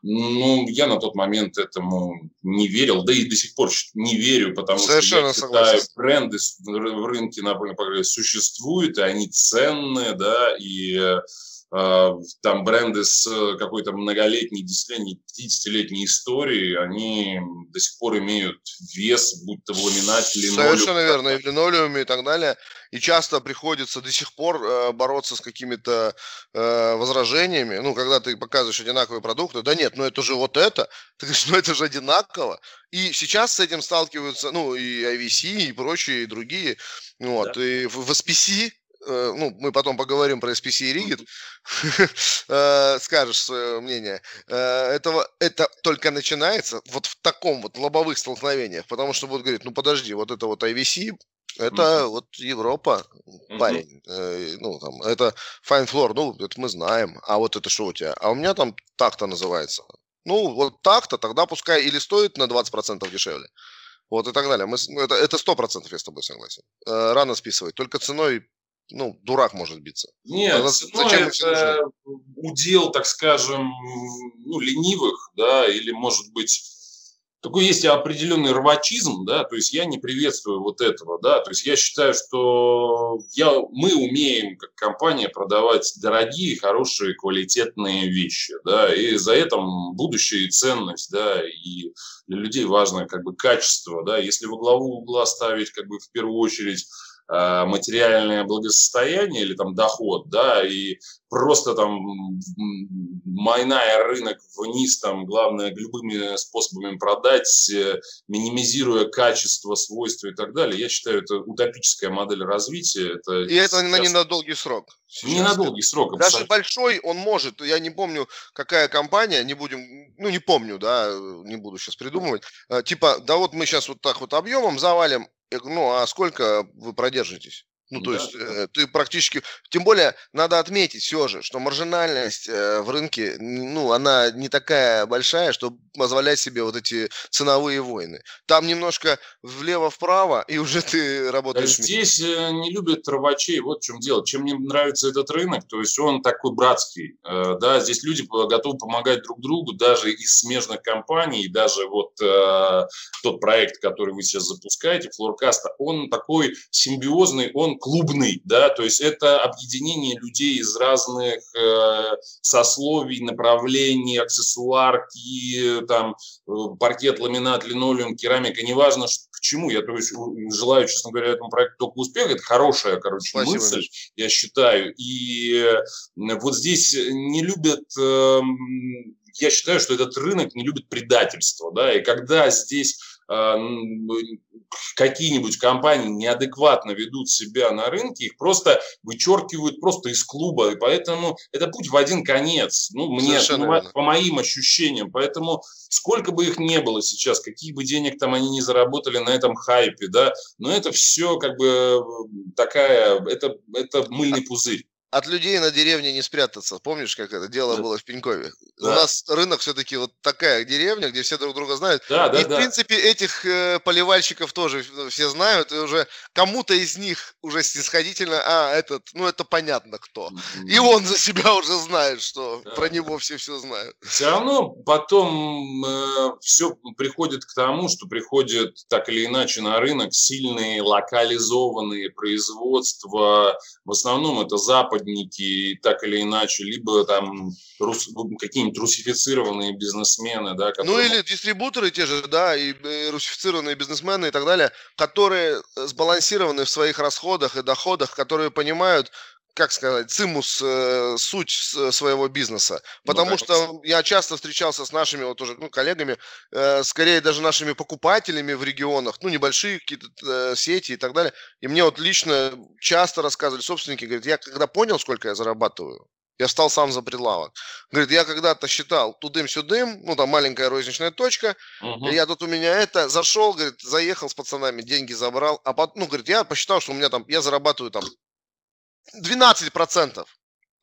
Ну, я на тот момент этому не верил, да и до сих пор не верю, потому Совершенно что я считаю, бренды в рынке напольных покрытий существуют, и они ценные, да, и э, там бренды с какой-то многолетней, десятилетней, 50-летней историей, они до сих пор имеют вес, будь то в ламинате, линолеум. Совершенно верно, и в линолеуме и так далее. И часто приходится до сих пор э, бороться с какими-то э, возражениями. Ну, когда ты показываешь одинаковые продукты, да нет, ну это же вот это. Ты говоришь, ну это же одинаково. И сейчас с этим сталкиваются, ну, и IVC, и прочие, и другие. Вот, да. и в, SPC Э, ну, мы потом поговорим про SPC и Rigid, э, скажешь свое мнение. Э, этого, это только начинается вот в таком вот лобовых столкновениях, потому что будут говорить, ну подожди, вот это вот IVC, это mm-hmm. вот Европа, парень, mm-hmm. ну там, это Fine Floor, ну это мы знаем, а вот это что у тебя? А у меня там так-то называется. Ну вот так-то, тогда пускай или стоит на 20% дешевле. Вот и так далее. Мы, это, это 100% я с тобой согласен. Рано списывать. Только ценой ну, дурак может биться. Нет, Тогда, ну, зачем это удел, так скажем, ну, ленивых, да, или, может быть, такой есть определенный рвачизм, да, то есть я не приветствую вот этого, да, то есть я считаю, что я, мы умеем как компания продавать дорогие, хорошие, квалитетные вещи, да, и за этим будущее и ценность, да, и для людей важно как бы качество, да, если во главу угла ставить как бы в первую очередь материальное благосостояние или там доход, да, и просто там майная рынок вниз, там, главное, любыми способами продать, э, минимизируя качество, свойства и так далее, я считаю, это утопическая модель развития. Это и это сейчас... не на долгий срок. Сейчас. Не на долгий срок. Даже большой он может, я не помню, какая компания, не будем, ну не помню, да, не буду сейчас придумывать, э, типа, да вот мы сейчас вот так вот объемом завалим, я говорю, ну, а сколько вы продержитесь? Ну, то да, есть. Э, ты практически... Тем более, надо отметить все же, что маржинальность э, в рынке, ну, она не такая большая, чтобы позволять себе вот эти ценовые войны. Там немножко влево-вправо, и уже ты работаешь... Здесь э, не любят рвачей, вот в чем дело. Чем мне нравится этот рынок, то есть он такой братский, э, да, здесь люди готовы помогать друг другу, даже из смежных компаний, даже вот э, тот проект, который вы сейчас запускаете, Флоркаста, он такой симбиозный, он клубный, да, то есть это объединение людей из разных э, сословий, направлений, аксессуарки, там, э, паркет, ламинат, линолеум, керамика, неважно что, к чему. Я то есть, желаю, честно говоря, этому проекту только успеха. Это хорошая, короче, Спасибо, мысль, я считаю. И э, вот здесь не любят... Э, я считаю, что этот рынок не любит предательства, да, и когда здесь какие-нибудь компании неадекватно ведут себя на рынке, их просто вычеркивают просто из клуба, и поэтому это путь в один конец, ну, мне, ну, по моим ощущениям, поэтому сколько бы их не было сейчас, каких бы денег там они не заработали на этом хайпе, да, но это все как бы такая, это, это мыльный пузырь от людей на деревне не спрятаться. Помнишь, как это дело да. было в Пенькове? Да. У нас рынок все-таки вот такая деревня, где все друг друга знают. Да, да, и, в да. принципе, этих э, поливальщиков тоже все знают. И уже кому-то из них уже снисходительно, а, этот, ну, это понятно кто. Mm-hmm. И он за себя уже знает, что да. про него все все знают. Все равно потом э, все приходит к тому, что приходят так или иначе на рынок сильные локализованные производства. В основном это Запад западники, так или иначе, либо там рус, какие-нибудь русифицированные бизнесмены, да, которые... Ну или дистрибуторы те же, да, и, и русифицированные бизнесмены и так далее, которые сбалансированы в своих расходах и доходах, которые понимают, как сказать, цимус, э, суть своего бизнеса. Ну Потому ну, что я часто встречался с нашими вот уже ну, коллегами, э, скорее даже нашими покупателями в регионах, ну, небольшие какие-то э, сети и так далее. И мне вот лично часто рассказывали собственники, говорят, я когда понял, сколько я зарабатываю, Я встал сам за прилавок. Говорит, я когда-то считал тудым-сюдым, ну там маленькая розничная точка, угу. я тут у меня это, зашел, говорит, заехал с пацанами, деньги забрал, а потом, ну, говорит, я посчитал, что у меня там, я зарабатываю там 12%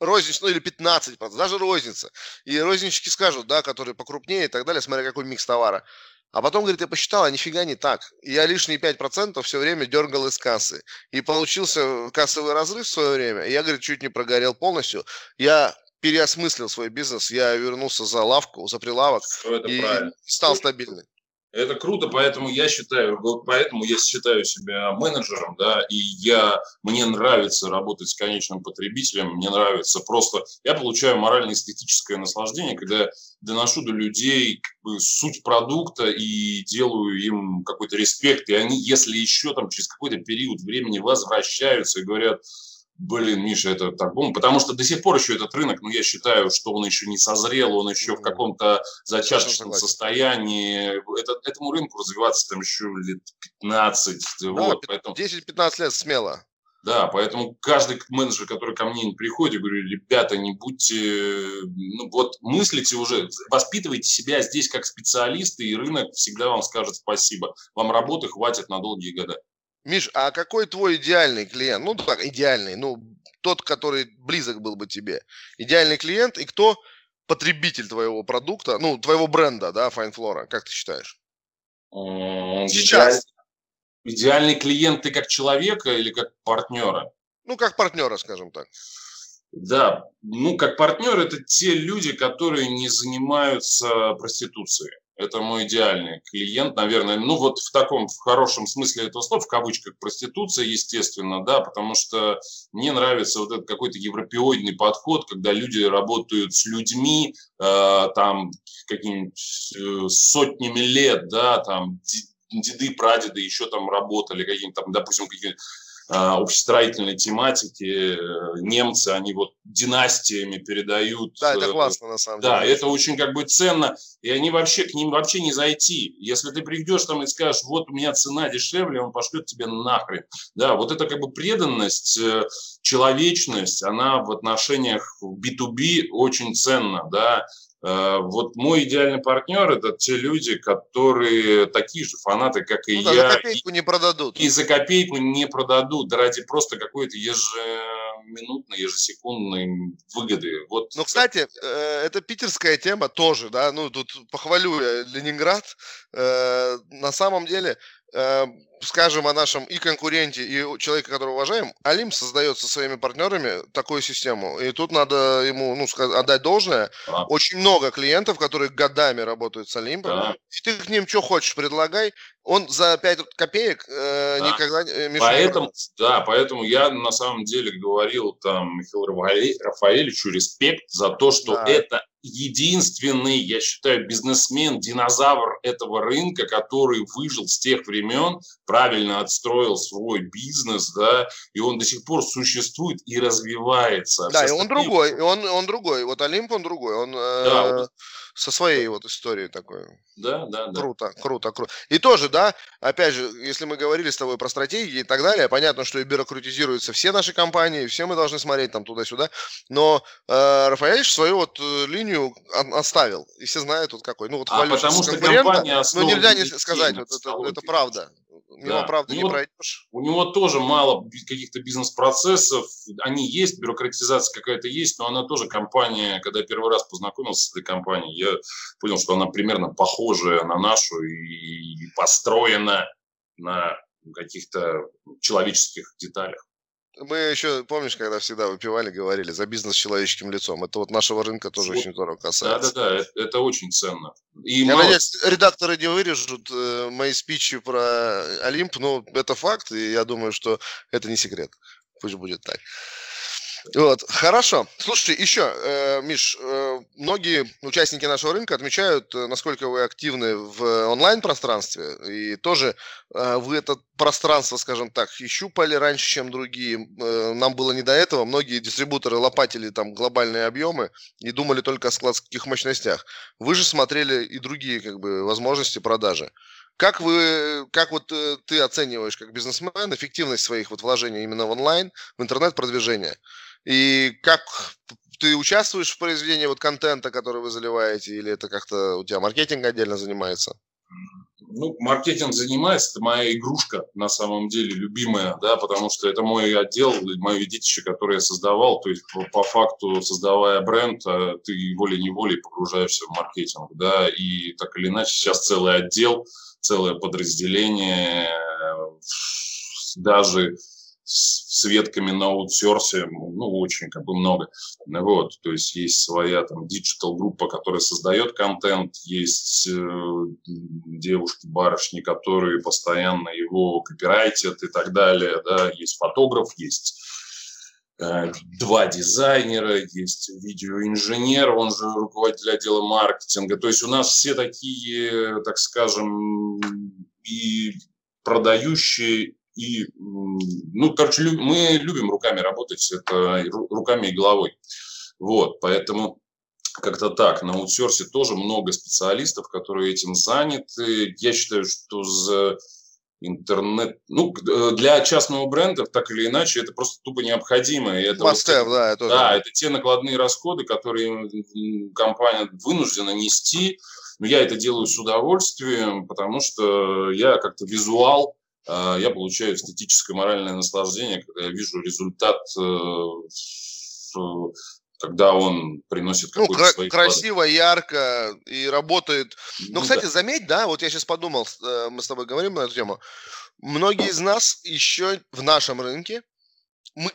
розничную или 15%, даже розница. И рознички скажут, да, которые покрупнее и так далее, смотря какой микс товара. А потом, говорит, я посчитал, а нифига не так. я лишние 5% все время дергал из кассы. И получился кассовый разрыв в свое время. И я, говорит, чуть не прогорел полностью. Я переосмыслил свой бизнес, я вернулся за лавку, за прилавок и, и стал стабильным. Это круто, поэтому я считаю, поэтому я считаю себя менеджером, да, и я, мне нравится работать с конечным потребителем, мне нравится просто, я получаю морально-эстетическое наслаждение, когда доношу до людей как бы, суть продукта и делаю им какой-то респект, и они, если еще там через какой-то период времени возвращаются и говорят, Блин, Миша, это так бум, потому что до сих пор еще этот рынок, ну, я считаю, что он еще не созрел, он еще в каком-то зачаточном состоянии. Это, этому рынку развиваться там еще лет 15. Да, вот, поэтому... 10-15 лет смело. Да, поэтому каждый менеджер, который ко мне приходит, говорю, ребята, не будьте, ну вот мыслите уже, воспитывайте себя здесь как специалисты, и рынок всегда вам скажет спасибо. Вам работы хватит на долгие годы. Миш, а какой твой идеальный клиент? Ну, так, идеальный, ну, тот, который близок был бы тебе. Идеальный клиент и кто потребитель твоего продукта, ну, твоего бренда, да, Fine Flora, как ты считаешь? Сейчас. Идеальный клиент ты как человека или как партнера? Ну, как партнера, скажем так. Да, ну, как партнер это те люди, которые не занимаются проституцией. Это мой идеальный клиент, наверное. Ну, вот в таком, в хорошем смысле этого слова, в кавычках, проституция, естественно, да, потому что мне нравится вот этот какой-то европеоидный подход, когда люди работают с людьми, э, там, какими-нибудь э, сотнями лет, да, там, деды, прадеды еще там работали, какие-нибудь там, допустим, какие-нибудь общестроительной тематики. Э, немцы, они вот династиями передают. Да, это э, классно на самом деле. Да, это очень как бы ценно. И они вообще, к ним вообще не зайти. Если ты придешь там и скажешь, вот у меня цена дешевле, он пошлет тебе нахрен. Да, вот это как бы преданность, э, человечность, она в отношениях B2B очень ценна, да. Э, вот мой идеальный партнер – это те люди, которые такие же фанаты, как и ну, я. За копейку не продадут. И за копейку не продадут, да ради просто какой-то ежеминутной, ежесекундной выгоды. Вот. Ну, кстати, э, это питерская тема тоже, да, ну, тут похвалю я Ленинград. Э, на самом деле, скажем о нашем и конкуренте, и человеке, которого уважаем, Алим создает со своими партнерами такую систему. И тут надо ему ну, отдать должное. А. Очень много клиентов, которые годами работают с Олимпом. Да. И ты к ним что хочешь предлагай. Он за 5 копеек э, да. никогда э, не поэтому, Да, поэтому я на самом деле говорил там Михаилу Рафаэлевичу респект за то, что да. это единственный, я считаю, бизнесмен, динозавр этого рынка, который выжил с тех времен, правильно отстроил свой бизнес, да, и он до сих пор существует и развивается. Да, и он другой, и он, он другой. Вот Олимп, он другой. Он, да, э, вот со своей вот историей такой. Да, да, да. Круто, круто, круто. И тоже, да, опять же, если мы говорили с тобой про стратегии и так далее, понятно, что и бюрократизируются все наши компании, все мы должны смотреть там туда-сюда, но э, Рафаэльевич свою вот э, линию оставил, и все знают вот какой. Ну вот а потому что компания Ну нельзя не сказать, вот это, это правда мимо да. правды не пройдешь. У него тоже мало каких-то бизнес-процессов, они есть, бюрократизация какая-то есть, но она тоже компания, когда я первый раз познакомился с этой компанией, я понял, что она примерно похожая на нашу и построена на каких-то человеческих деталях. Мы еще, помнишь, когда всегда выпивали, говорили за бизнес с человеческим лицом. Это вот нашего рынка тоже вот. очень здорово касается. Да-да-да, это, это очень ценно. И Я мало... надеюсь, редакторы не вырежут э, мои спичи про Олимп, но это факт, и я думаю, что это не секрет. Пусть будет так. Вот, хорошо. Слушайте, еще, э, Миш, э, многие участники нашего рынка отмечают, э, насколько вы активны в онлайн-пространстве, и тоже э, вы это пространство, скажем так, щупали раньше, чем другие. Э, нам было не до этого. Многие дистрибуторы лопатили там глобальные объемы и думали только о складских мощностях. Вы же смотрели и другие как бы возможности продажи. Как вы, как вот э, ты оцениваешь как бизнесмен эффективность своих вот вложений именно в онлайн, в интернет-продвижение? И как ты участвуешь в произведении вот контента, который вы заливаете, или это как-то у тебя маркетинг отдельно занимается? Ну, маркетинг занимается, это моя игрушка на самом деле, любимая, да, потому что это мой отдел, мое детище, которое я создавал, то есть по, по факту, создавая бренд, а ты волей-неволей погружаешься в маркетинг, да, и так или иначе сейчас целый отдел, целое подразделение, даже с ветками на аутсорсе, ну, очень как бы много. Вот, то есть есть своя там digital группа, которая создает контент, есть э, девушки, барышни, которые постоянно его копирайтят и так далее, да, есть фотограф, есть э, два дизайнера, есть видеоинженер, он же руководитель отдела маркетинга. То есть у нас все такие, так скажем, и продающие, и, ну, короче, мы любим руками работать, это руками и головой. Вот, поэтому как-то так. На аутсорсе тоже много специалистов, которые этим заняты. Я считаю, что за интернет, ну, э, для частного бренда, так или иначе, это просто тупо необходимо. И это вот, have, да, это, да, это те накладные расходы, которые компания вынуждена нести. Но я это делаю с удовольствием, потому что я как-то визуал, я получаю эстетическое моральное наслаждение, когда я вижу результат, э, когда он приносит ну, кра- свои красиво, планы. ярко и работает. Ну, ну кстати, да. заметь, да, вот я сейчас подумал, э, мы с тобой говорим на эту тему. Многие из нас еще в нашем рынке мы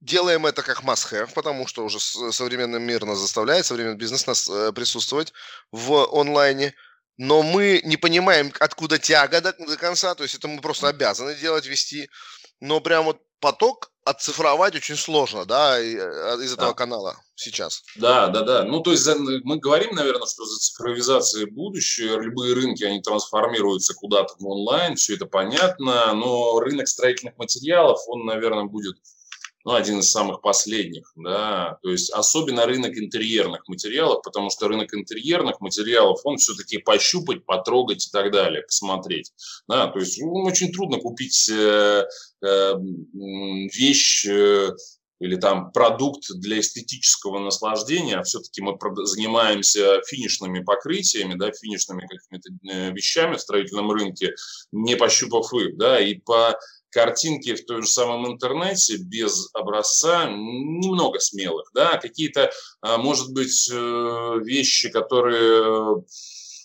делаем это как must-have, потому что уже современный мир нас заставляет, современный бизнес нас э, присутствовать в онлайне но мы не понимаем, откуда тяга до, до конца, то есть это мы просто обязаны делать, вести, но прям вот поток оцифровать очень сложно, да, э, из этого да. канала сейчас. Да, да, да. Ну, то есть мы говорим, наверное, что за цифровизацией будущее, любые рынки, они трансформируются куда-то в онлайн, все это понятно, но рынок строительных материалов, он, наверное, будет ну, один из самых последних, да, то есть особенно рынок интерьерных материалов, потому что рынок интерьерных материалов, он все-таки пощупать, потрогать и так далее, посмотреть, да, то есть ну, очень трудно купить э, э, вещь э, или там продукт для эстетического наслаждения, а все-таки мы занимаемся финишными покрытиями, да, финишными какими-то э, вещами в строительном рынке, не пощупав их, да, и по картинки в том же самом интернете без образца немного смелых, да, какие-то, а, может быть, э, вещи, которые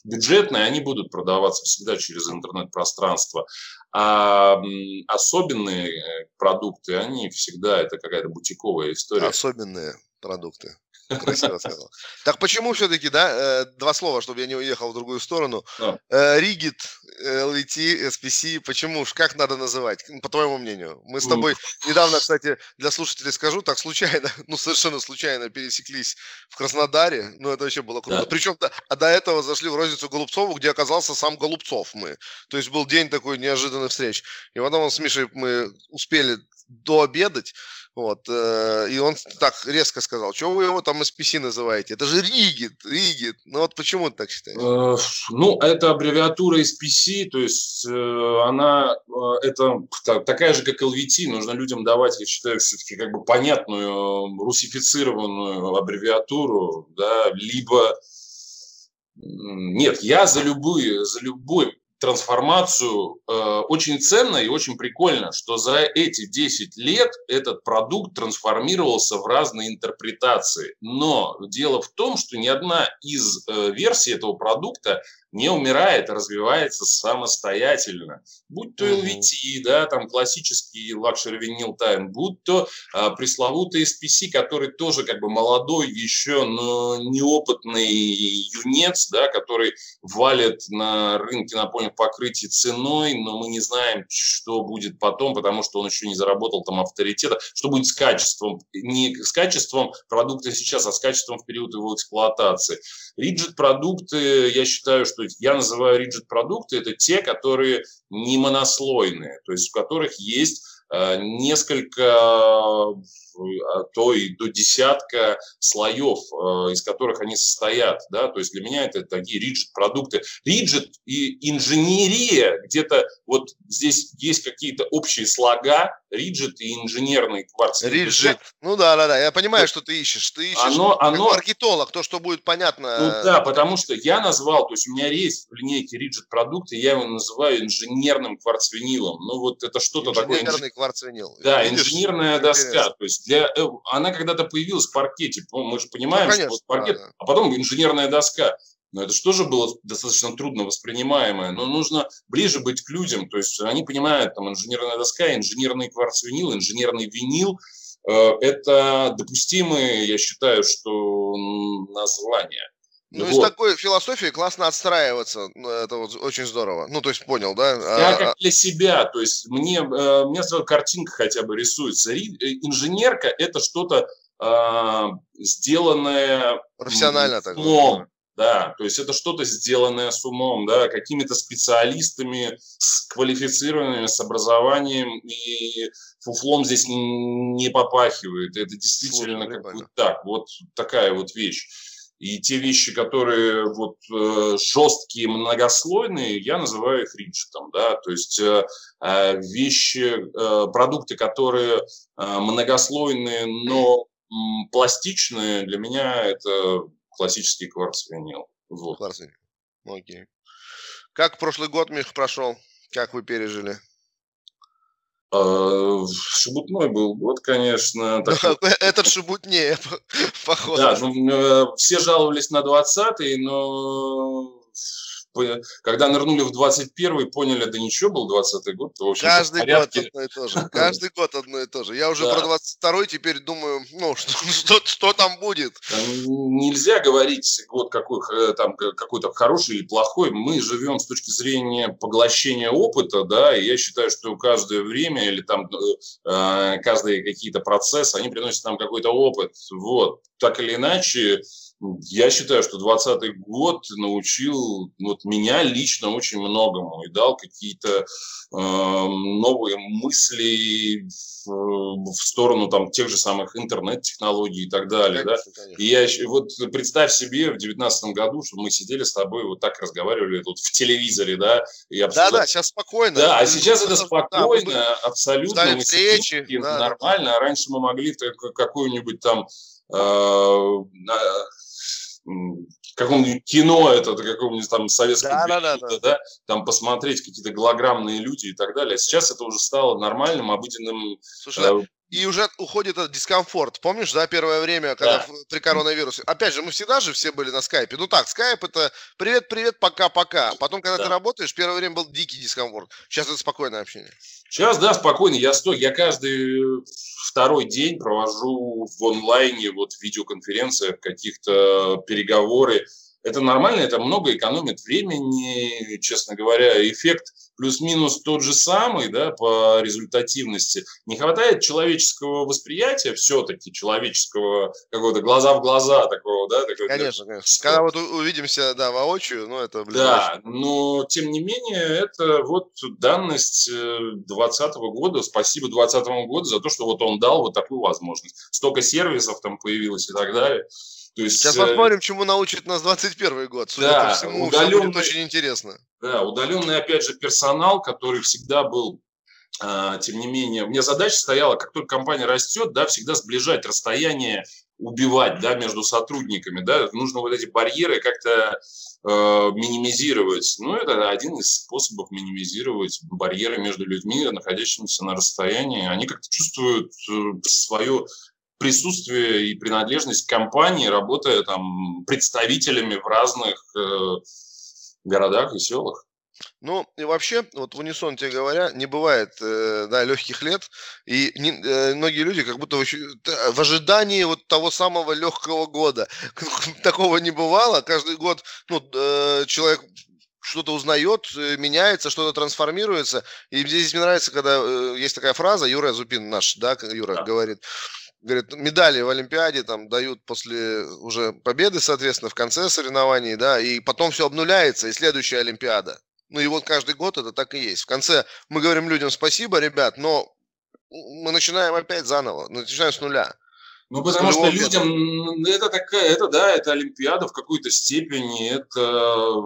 бюджетные, они будут продаваться всегда через интернет-пространство, а особенные э, продукты, они всегда, это какая-то бутиковая история. Особенные продукты. Красиво сказал. Так почему все-таки, да, э, два слова, чтобы я не уехал в другую сторону. Ригит, LVT, SPC, почему, как надо называть, по твоему мнению? Мы с тобой недавно, кстати, для слушателей скажу, так случайно, ну совершенно случайно пересеклись в Краснодаре, ну это вообще было круто. Да. Причем, а до этого зашли в розницу Голубцову, где оказался сам Голубцов мы. То есть был день такой неожиданный встреч. И потом с Мишей мы успели дообедать, вот, э, и он так резко сказал, что вы его там SPC называете? Это же Ригит, Ригит. Ну вот почему ты так считаешь? Э, ну, это аббревиатура SPC, то есть э, она, это такая же, как LVT, нужно людям давать, я считаю, все-таки как бы понятную, русифицированную аббревиатуру, да, либо нет, я за любую, за любой трансформацию э, очень ценно и очень прикольно, что за эти 10 лет этот продукт трансформировался в разные интерпретации. Но дело в том, что ни одна из э, версий этого продукта не умирает, а развивается самостоятельно. Будь то LVT, да, там классический luxury vinyl tile, будь то а, пресловутый SPC, который тоже как бы молодой еще, но неопытный юнец, да, который валит на рынке напольных покрытий ценой, но мы не знаем, что будет потом, потому что он еще не заработал там авторитета, что будет с качеством, не с качеством продукта сейчас, а с качеством в период его эксплуатации. Риджит продукты, я считаю, что я называю риджит продукты, это те, которые не монослойные, то есть у которых есть э, несколько то и до десятка слоев, э, из которых они состоят, да, то есть для меня это такие риджит-продукты. Риджит и инженерия, где-то вот здесь есть какие-то общие слога, риджит и инженерный кварц. Риджит, ну да, да, да, я понимаю, вот. что ты ищешь, ты ищешь оно, как оно... маркетолог, то, что будет понятно. Ну да, потому что я назвал, то есть у меня есть в линейке риджит-продукты, я его называю инженерным кварцвинилом, ну вот это что-то такое. Инженерный кварцвинил. Да, Видишь, инженерная доска, то есть для, э, она когда-то появилась в паркете, мы же понимаем, ну, конечно, что паркет, да, да. а потом инженерная доска. Но это же было достаточно трудно воспринимаемое. Но нужно ближе быть к людям. То есть они понимают, там, инженерная доска, инженерный кварц-винил, инженерный винил. Э, это допустимые, я считаю, что названия. Ну, вот. из такой философии классно отстраиваться. Ну, это вот очень здорово. Ну, то есть, понял, да? Я а, как а для себя. То есть, мне, э, мне сразу картинка хотя бы рисуется. Э, инженерка – это что-то э, сделанное профессионально так умом. Да, то есть это что-то сделанное с умом, да, какими-то специалистами, с квалифицированными, с образованием, и фуфлом здесь не попахивает. Это действительно Слушай, как бы так, вот такая вот вещь. И те вещи, которые вот э, жесткие, многослойные, я называю их риджитом, да, то есть э, э вещи, продукты, которые многослойные, но пластичные, для меня это классический кварц-винил. Вот. Кварц-винил, окей. Как прошлый год, Мих, прошел? Как вы пережили? А, шебутной был год, конечно. Такой... Этот шебутнее, походу. Да, ну, э, все жаловались на 20-й, но когда нырнули в 21-й, поняли, да ничего, был 20-й год. В общем, Каждый год одно и то же. Каждый год одно и то же. Я уже да. про 22-й теперь думаю, ну, что, что, что там будет. Нельзя говорить год какой, э, там, какой-то хороший или плохой. Мы живем с точки зрения поглощения опыта, да, и я считаю, что каждое время или там э, э каждые какие-то процессы, они приносят нам какой-то опыт. Вот. Так или иначе, я считаю, что 2020 год научил вот, меня лично очень многому и дал какие-то э, новые мысли в, в сторону там, тех же самых интернет-технологий и так далее. Конечно, да? конечно. И я, вот представь себе в 2019 году, что мы сидели с тобой вот так разговаривали тут в телевизоре, да? И обсуждали... Да, да, сейчас спокойно. Да, а сейчас это спокойно, да, абсолютно. Мы встречи, да, нормально, да. а раньше мы могли какую-нибудь там э, каком-нибудь кино, это каком-нибудь там советском да, да, да, да. да, там посмотреть какие-то голограммные люди и так далее. А сейчас это уже стало нормальным, обыденным. Слушай, э, и уже уходит этот дискомфорт. Помнишь, да, первое время, когда да. при коронавирусе. Опять же, мы всегда же все были на скайпе. Ну так, скайп это привет, привет, пока, пока. Потом, когда да. ты работаешь, первое время был дикий дискомфорт. Сейчас это спокойное общение. Сейчас, да, спокойно. Я стой. Я каждый второй день провожу в онлайне, вот в видеоконференциях, каких-то переговоры. Это нормально, это много экономит времени, честно говоря. Эффект плюс-минус тот же самый, да, по результативности. Не хватает человеческого восприятия, все-таки человеческого какого-то глаза в глаза такого, да? Такого, конечно, да, конечно. Когда вот увидимся, да, воочию, ну, это Да, но, тем не менее, это вот данность 2020 э, года. Спасибо 2020 году за то, что вот он дал вот такую возможность. Столько сервисов там появилось и так далее. То есть, Сейчас э, посмотрим, чему научит нас 21 год. Судя да, по всему, удаленный, будет очень интересно. Да, удаленный, опять же, персонал, который всегда был а, тем не менее, у меня задача стояла, как только компания растет, да, всегда сближать расстояние, убивать, да, между сотрудниками, да, нужно вот эти барьеры как-то э, минимизировать. Ну, это один из способов минимизировать барьеры между людьми, находящимися на расстоянии. Они как-то чувствуют э, свое присутствие и принадлежность к компании, работая там представителями в разных э, городах и селах. Ну, и вообще, вот в унисон тебе говоря, не бывает, э, да, легких лет, и не, э, многие люди как будто в, в ожидании вот того самого легкого года. Такого не бывало, каждый год, ну, э, человек что-то узнает, э, меняется, что-то трансформируется. И здесь мне нравится, когда э, есть такая фраза, Юра Зупин наш, да, Юра да. говорит, говорит, медали в Олимпиаде там дают после уже победы, соответственно, в конце соревнований, да, и потом все обнуляется, и следующая Олимпиада. Ну и вот каждый год это так и есть. В конце мы говорим людям спасибо, ребят, но мы начинаем опять заново, начинаем с нуля. Ну, потому что людям это такая, это да, это Олимпиада в какой-то степени, это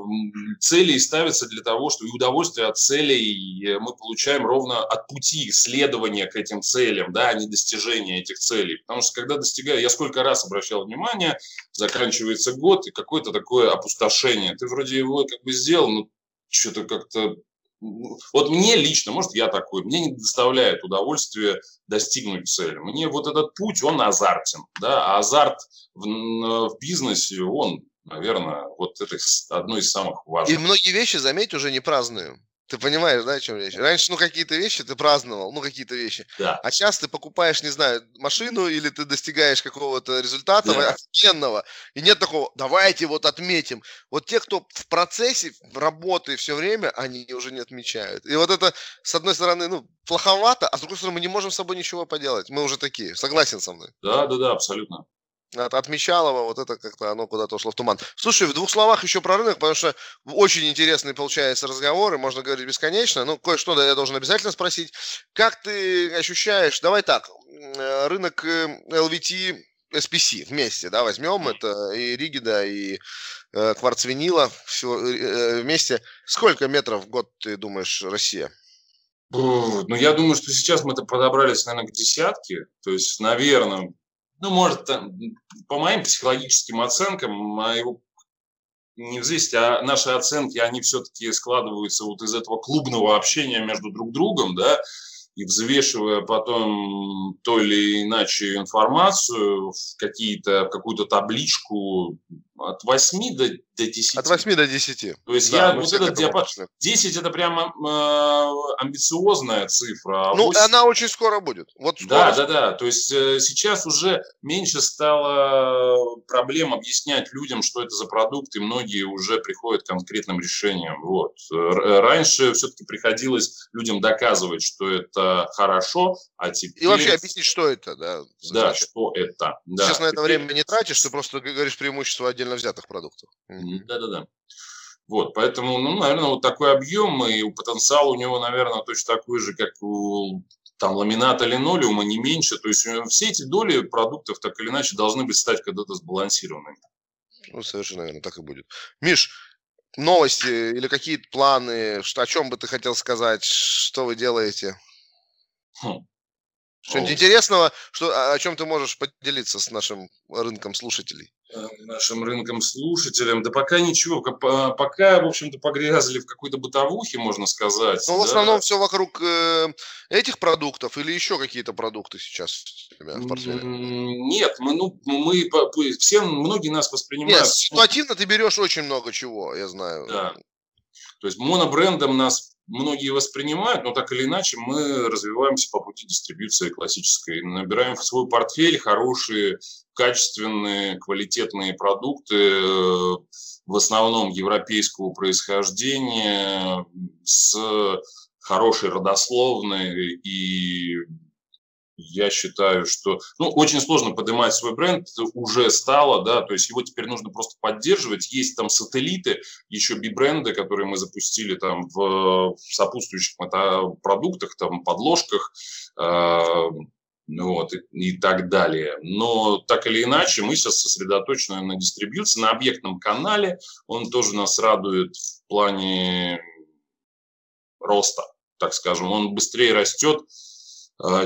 цели ставятся для того, что и удовольствие от целей мы получаем ровно от пути исследования к этим целям, да, а не достижения этих целей. Потому что когда достигаю, я сколько раз обращал внимание, заканчивается год и какое-то такое опустошение. Ты вроде его как бы сделал, но что-то как-то вот мне лично, может, я такой, мне не доставляет удовольствия достигнуть цели. Мне вот этот путь, он азартен, да, а азарт в, в бизнесе, он, наверное, вот это одно из самых важных. И многие вещи, заметь, уже не праздную. Ты понимаешь, да, о чем речь? Раньше, ну, какие-то вещи ты праздновал, ну, какие-то вещи. Да. А сейчас ты покупаешь, не знаю, машину или ты достигаешь какого-то результата да. офигенного, и нет такого, давайте вот отметим. Вот те, кто в процессе работы все время, они уже не отмечают. И вот это, с одной стороны, ну, плоховато, а с другой стороны, мы не можем с собой ничего поделать. Мы уже такие. Согласен со мной? Да, да, да, абсолютно от, от вот это как-то оно куда-то ушло в туман. Слушай, в двух словах еще про рынок, потому что очень интересный получается разговор, и можно говорить бесконечно. Ну, кое-что я должен обязательно спросить. Как ты ощущаешь, давай так, э, рынок LVT э, SPC вместе, да, возьмем это и Ригида, и э, кварцвинила все э, вместе. Сколько метров в год, ты думаешь, Россия? Ну, я думаю, что сейчас мы-то подобрались, наверное, к десятке. То есть, наверное, ну, может, по моим психологическим оценкам, моего не взвесить, а наши оценки, они все-таки складываются вот из этого клубного общения между друг другом, да, и взвешивая потом то или иначе информацию в какие-то, в какую-то табличку от 8 до, до 10. От 8 до 10. То есть да, я вот этот диапазон... 10 это прямо э, амбициозная цифра. А ну, 8... она очень скоро будет. Вот скоро. Да, да, да. То есть э, сейчас уже меньше стало проблем объяснять людям, что это за продукт, и многие уже приходят к конкретным решениям. Вот. Раньше все-таки приходилось людям доказывать, что это хорошо, а теперь... И вообще объяснить, что это, да. Да, что это. Да. Сейчас на это теперь... время не тратишь, ты просто говоришь преимущество отдельно отдельно взятых продуктов. Да-да-да. Вот, поэтому, ну, наверное, вот такой объем, и потенциал у него, наверное, точно такой же, как у там ламината линолеума, не меньше. То есть э, все эти доли продуктов так или иначе должны быть стать когда-то сбалансированными. Ну, совершенно верно, так и будет. Миш, новости или какие-то планы, что, о чем бы ты хотел сказать, что вы делаете? Хм. Что-нибудь интересного, что, о чем ты можешь поделиться с нашим рынком слушателей? Э, нашим рынком слушателям. Да пока ничего, пока, в общем-то, погрязли в какой-то бытовухе, можно сказать. Ну, да. в основном все вокруг э, этих продуктов или еще какие-то продукты сейчас у тебя в портфеле? Нет, мы, ну, мы все, многие нас воспринимают. Нет, ситуативно ты берешь очень много чего, я знаю. Да. То есть монобрендом нас многие воспринимают, но так или иначе мы развиваемся по пути дистрибьюции классической. Набираем в свой портфель хорошие, качественные, квалитетные продукты, э, в основном европейского происхождения, с хорошей родословной и я считаю, что ну, очень сложно поднимать свой бренд, уже стало, да, то есть его теперь нужно просто поддерживать. Есть там сателлиты, еще би-бренды, которые мы запустили там в, сопутствующих продуктах, там, подложках, э, вот, и, и так далее. Но так или иначе, мы сейчас сосредоточены на дистрибьюции, на объектном канале. Он тоже нас радует в плане роста, так скажем. Он быстрее растет,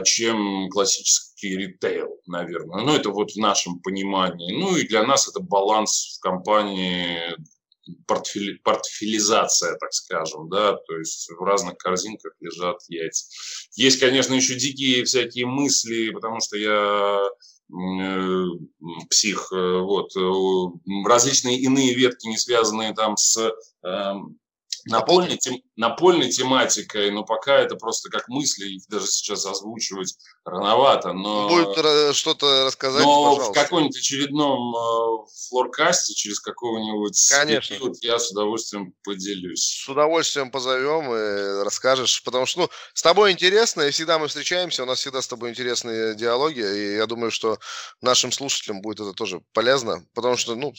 чем классический ритейл, наверное. Ну, это вот в нашем понимании. Ну, и для нас это баланс в компании, портфели, портфелизация, так скажем, да, то есть в разных корзинках лежат яйца. Есть, конечно, еще дикие всякие мысли, потому что я э, псих, э, вот, э, различные иные ветки, не связанные там с эм, напольной, тем, напольной тематикой, но пока это просто как мысли, их даже сейчас озвучивать рановато. Но, Будет что-то рассказать, Но пожалуйста. в каком-нибудь очередном э, флоркасте через какого-нибудь Конечно. период я с удовольствием поделюсь. С удовольствием позовем и расскажешь, потому что ну, с тобой интересно, и всегда мы встречаемся, у нас всегда с тобой интересные диалоги, и я думаю, что нашим слушателям будет это тоже полезно, потому что, ну,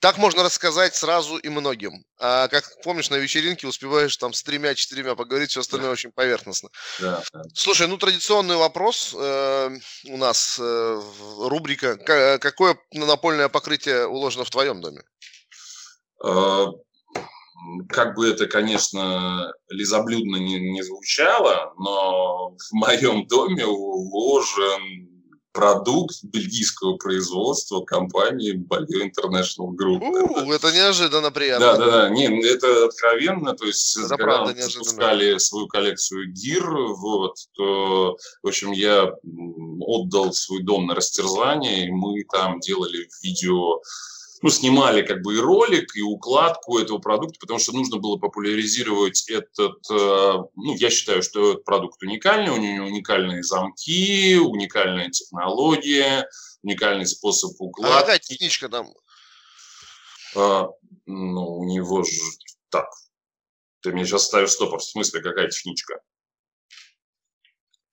так можно рассказать сразу и многим. А как помнишь, на вечеринке успеваешь успеешь там с тремя-четырьмя поговорить, все остальное очень поверхностно. Да, да. Слушай, ну традиционный вопрос э, у нас э, рубрика. К- какое напольное покрытие уложено в твоем доме? Э, как бы это, конечно, лизоблюдно не, не звучало, но в моем доме уложен продукт бельгийского производства компании Balio International Group. У, это неожиданно Да, приятно. да, да, не, ну, это откровенно, то есть, Это когда правда неожиданно. запускали свою коллекцию гир, вот, то, в общем, я отдал свой дом на растерзание, и мы там делали видео, ну, снимали как бы и ролик, и укладку этого продукта, потому что нужно было популяризировать этот, э, ну, я считаю, что этот продукт уникальный, у него уникальные замки, уникальная технология, уникальный способ А укладки. какая техничка там? А, ну, у него же... Так, ты мне сейчас ставишь стопор. В смысле, какая техничка?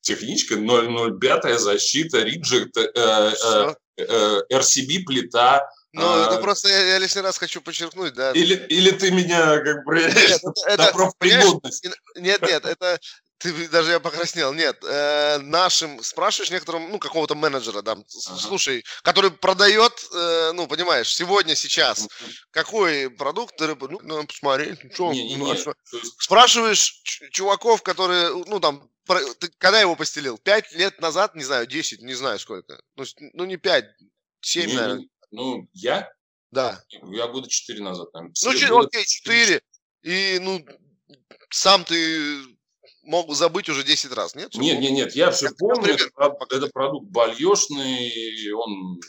Техничка 005 защита, риджект, э, э, э, RCB плита. Ну, а, это просто я, я лишний раз хочу подчеркнуть, да. Или, или ты меня как бы Нет, это- на профпригодность? Нет, нет, это ты даже я покраснел. Нет, э, нашим спрашиваешь некоторым, ну какого-то менеджера, да, Ага. слушай, который продает, э, ну понимаешь, сегодня, сейчас, какой продукт, ты ну надо посмотреть, ну, чё, Не, не, ну, не. что? То есть, спрашиваешь чуваков, которые, ну там, про- ты когда его постелил? Пять лет назад, не знаю, десять, не знаю сколько, ну, ну не пять, семь, не, наверное, ну, я? да. Я года четыре назад, наверное. Ну, Года че- окей, четыре. И, ну, сам ты мог забыть уже 10 раз, нет? Нет, нет, нет, я все помню. Это, это продукт бальешный, он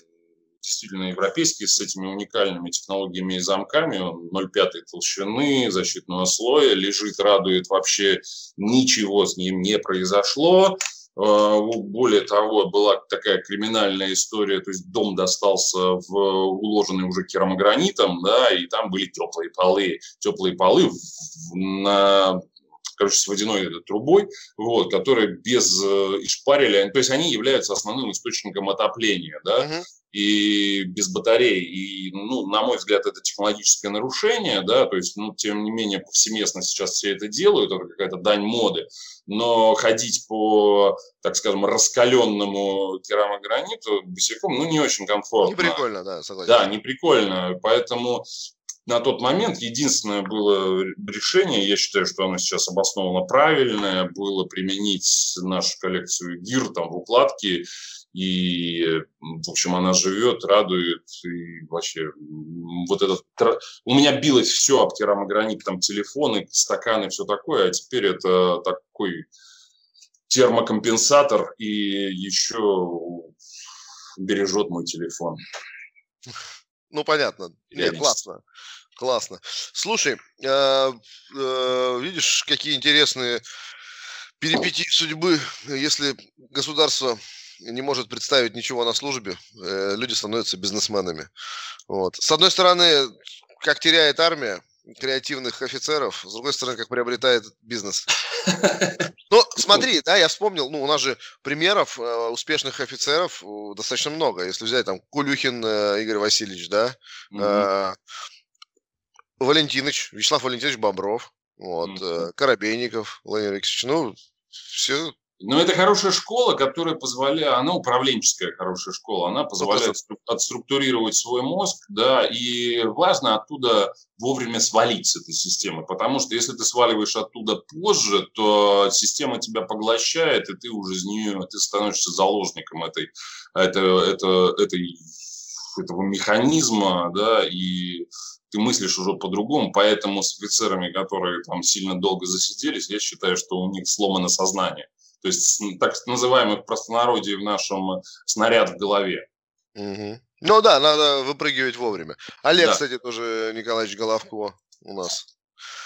действительно европейский, с этими уникальными технологиями и замками. Он 0,5 толщины, защитного слоя, лежит, радует вообще, ничего с ним не произошло. Э, Более того, была такая криминальная история, то есть дом достался в уложенный уже керамогранитом, да, и там были теплые полы, теплые полы на короче, с водяной трубой, вот, которые без э, ишпарили, то есть они являются основным источником отопления, да, Мгм. И без батарей. И, ну, на мой взгляд, это технологическое нарушение, да, то есть, ну, тем не менее, повсеместно сейчас все это делают, это какая-то дань моды, но ходить по, так скажем, раскаленному керамограниту босиком, ну, не очень комфортно. Не прикольно, да, согласен. Да, не прикольно. Поэтому на тот момент единственное было решение, я считаю, что оно сейчас обоснованно правильное, было применить нашу коллекцию гир там в укладке, и, м, в общем, она живет, радует, и вообще вот этот... У меня билось все об керамогранит, там телефоны, стаканы, все такое, а теперь это такой термокомпенсатор и еще бережет мой телефон. Ну, понятно. Не, Реалист. классно. Классно. Слушай, э, э, видишь, какие интересные перипетии судьбы. Если государство не может представить ничего на службе, э, люди становятся бизнесменами. Вот. С одной стороны, как теряет армия креативных офицеров, с другой стороны, как приобретает бизнес. Ну, смотри, да, я вспомнил, ну, у нас же примеров э, успешных офицеров э, достаточно много. Если взять там Кулюхин э, Игорь Васильевич, да, э, Валентинович, Вячеслав Валентинович Бобров, вот, э, Коробейников, Владимир Алексеевич, ну, все, Но это хорошая школа, которая позволяет, она управленческая хорошая школа, она позволяет стру- отструктурировать свой мозг, да, и важно оттуда вовремя свалить с этой системы, потому что если ты сваливаешь оттуда позже, то система тебя поглощает, и ты уже из нее, ты становишься заложником этой, это, это, этой, этого механизма, да, и ты мыслишь уже по-другому, поэтому с офицерами, которые там сильно долго засиделись, я считаю, что у них сломано сознание. То есть так называемый в простонародье в нашем снаряд в голове. Мгм. Ну да, надо выпрыгивать вовремя. Олег, Да. кстати, тоже Николаевич Головко у нас.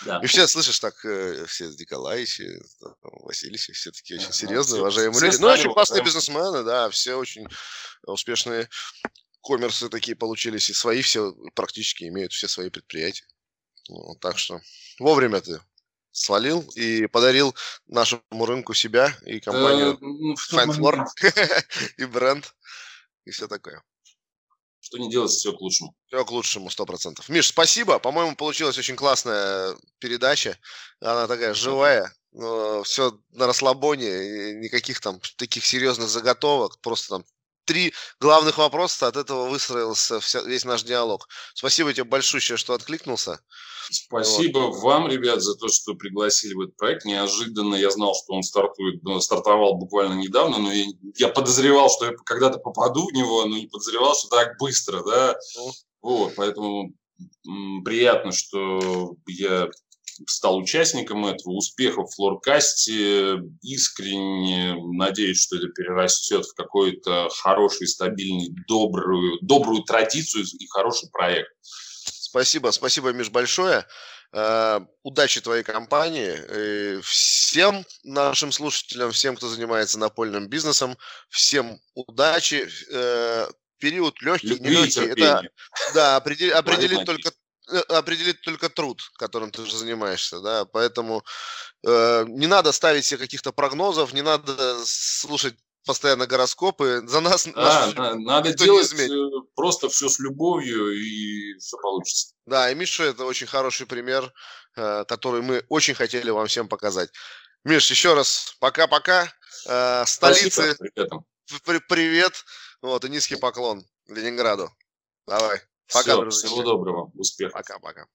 Да. И все, слышишь, так, э, все Николаевичи, там, Васильевичи, все такие очень Да, серьезные, все- уважаемые все люди. Ну, стали очень классные бизнесмены, да, все очень успешные коммерсы такие получились, и свои все практически имеют все свои предприятия. Ну, так что вовремя ты свалил и подарил нашему рынку себя и компанию Э, ну, Fine Floor момент- и бренд и все такое. что не делать, все к лучшему. Все к лучшему, сто процентов. Миш, спасибо. По-моему, получилась очень классная передача. Она такая живая. Все на расслабоне, никаких там таких серьезных заготовок. Просто там три главных вопроса, от этого выстроился вся, весь наш диалог. Спасибо тебе большое, что откликнулся. Спасибо вот. вам, ребят, за то, что пригласили в этот проект. Неожиданно я знал, что он стартует, ну, стартовал буквально недавно, но я, я подозревал, что я когда-то попаду в него, но не подозревал, что так быстро, да. Ну. Вот, поэтому приятно, что я стал участником этого, успехов в флоркасте. Искренне надеюсь, что это перерастет в какой-то хороший, стабильный, добрую, добрую традицию и хороший проект. Спасибо, спасибо, Миш, большое. Uh, удачи твоей компании. всем нашим слушателям, всем, кто занимается напольным бизнесом, всем удачи. Uh, период легкий, Любви, нелегкий. Это, да, определ, определить только Э, определить только труд, которым ты же занимаешься, да, поэтому э, не надо ставить себе каких-то прогнозов, не надо слушать постоянно гороскопы. За нас да, да, надо делать э, просто все с любовью и все получится. Да, и Миша это очень хороший пример, э, который мы очень хотели вам всем показать. Миш, еще раз пока-пока. Э, столицы. Спасибо, привет. Вот и низкий поклон Ленинграду. Давай. Пока, Все, друзья. Всего доброго. Успехов. Пока-пока.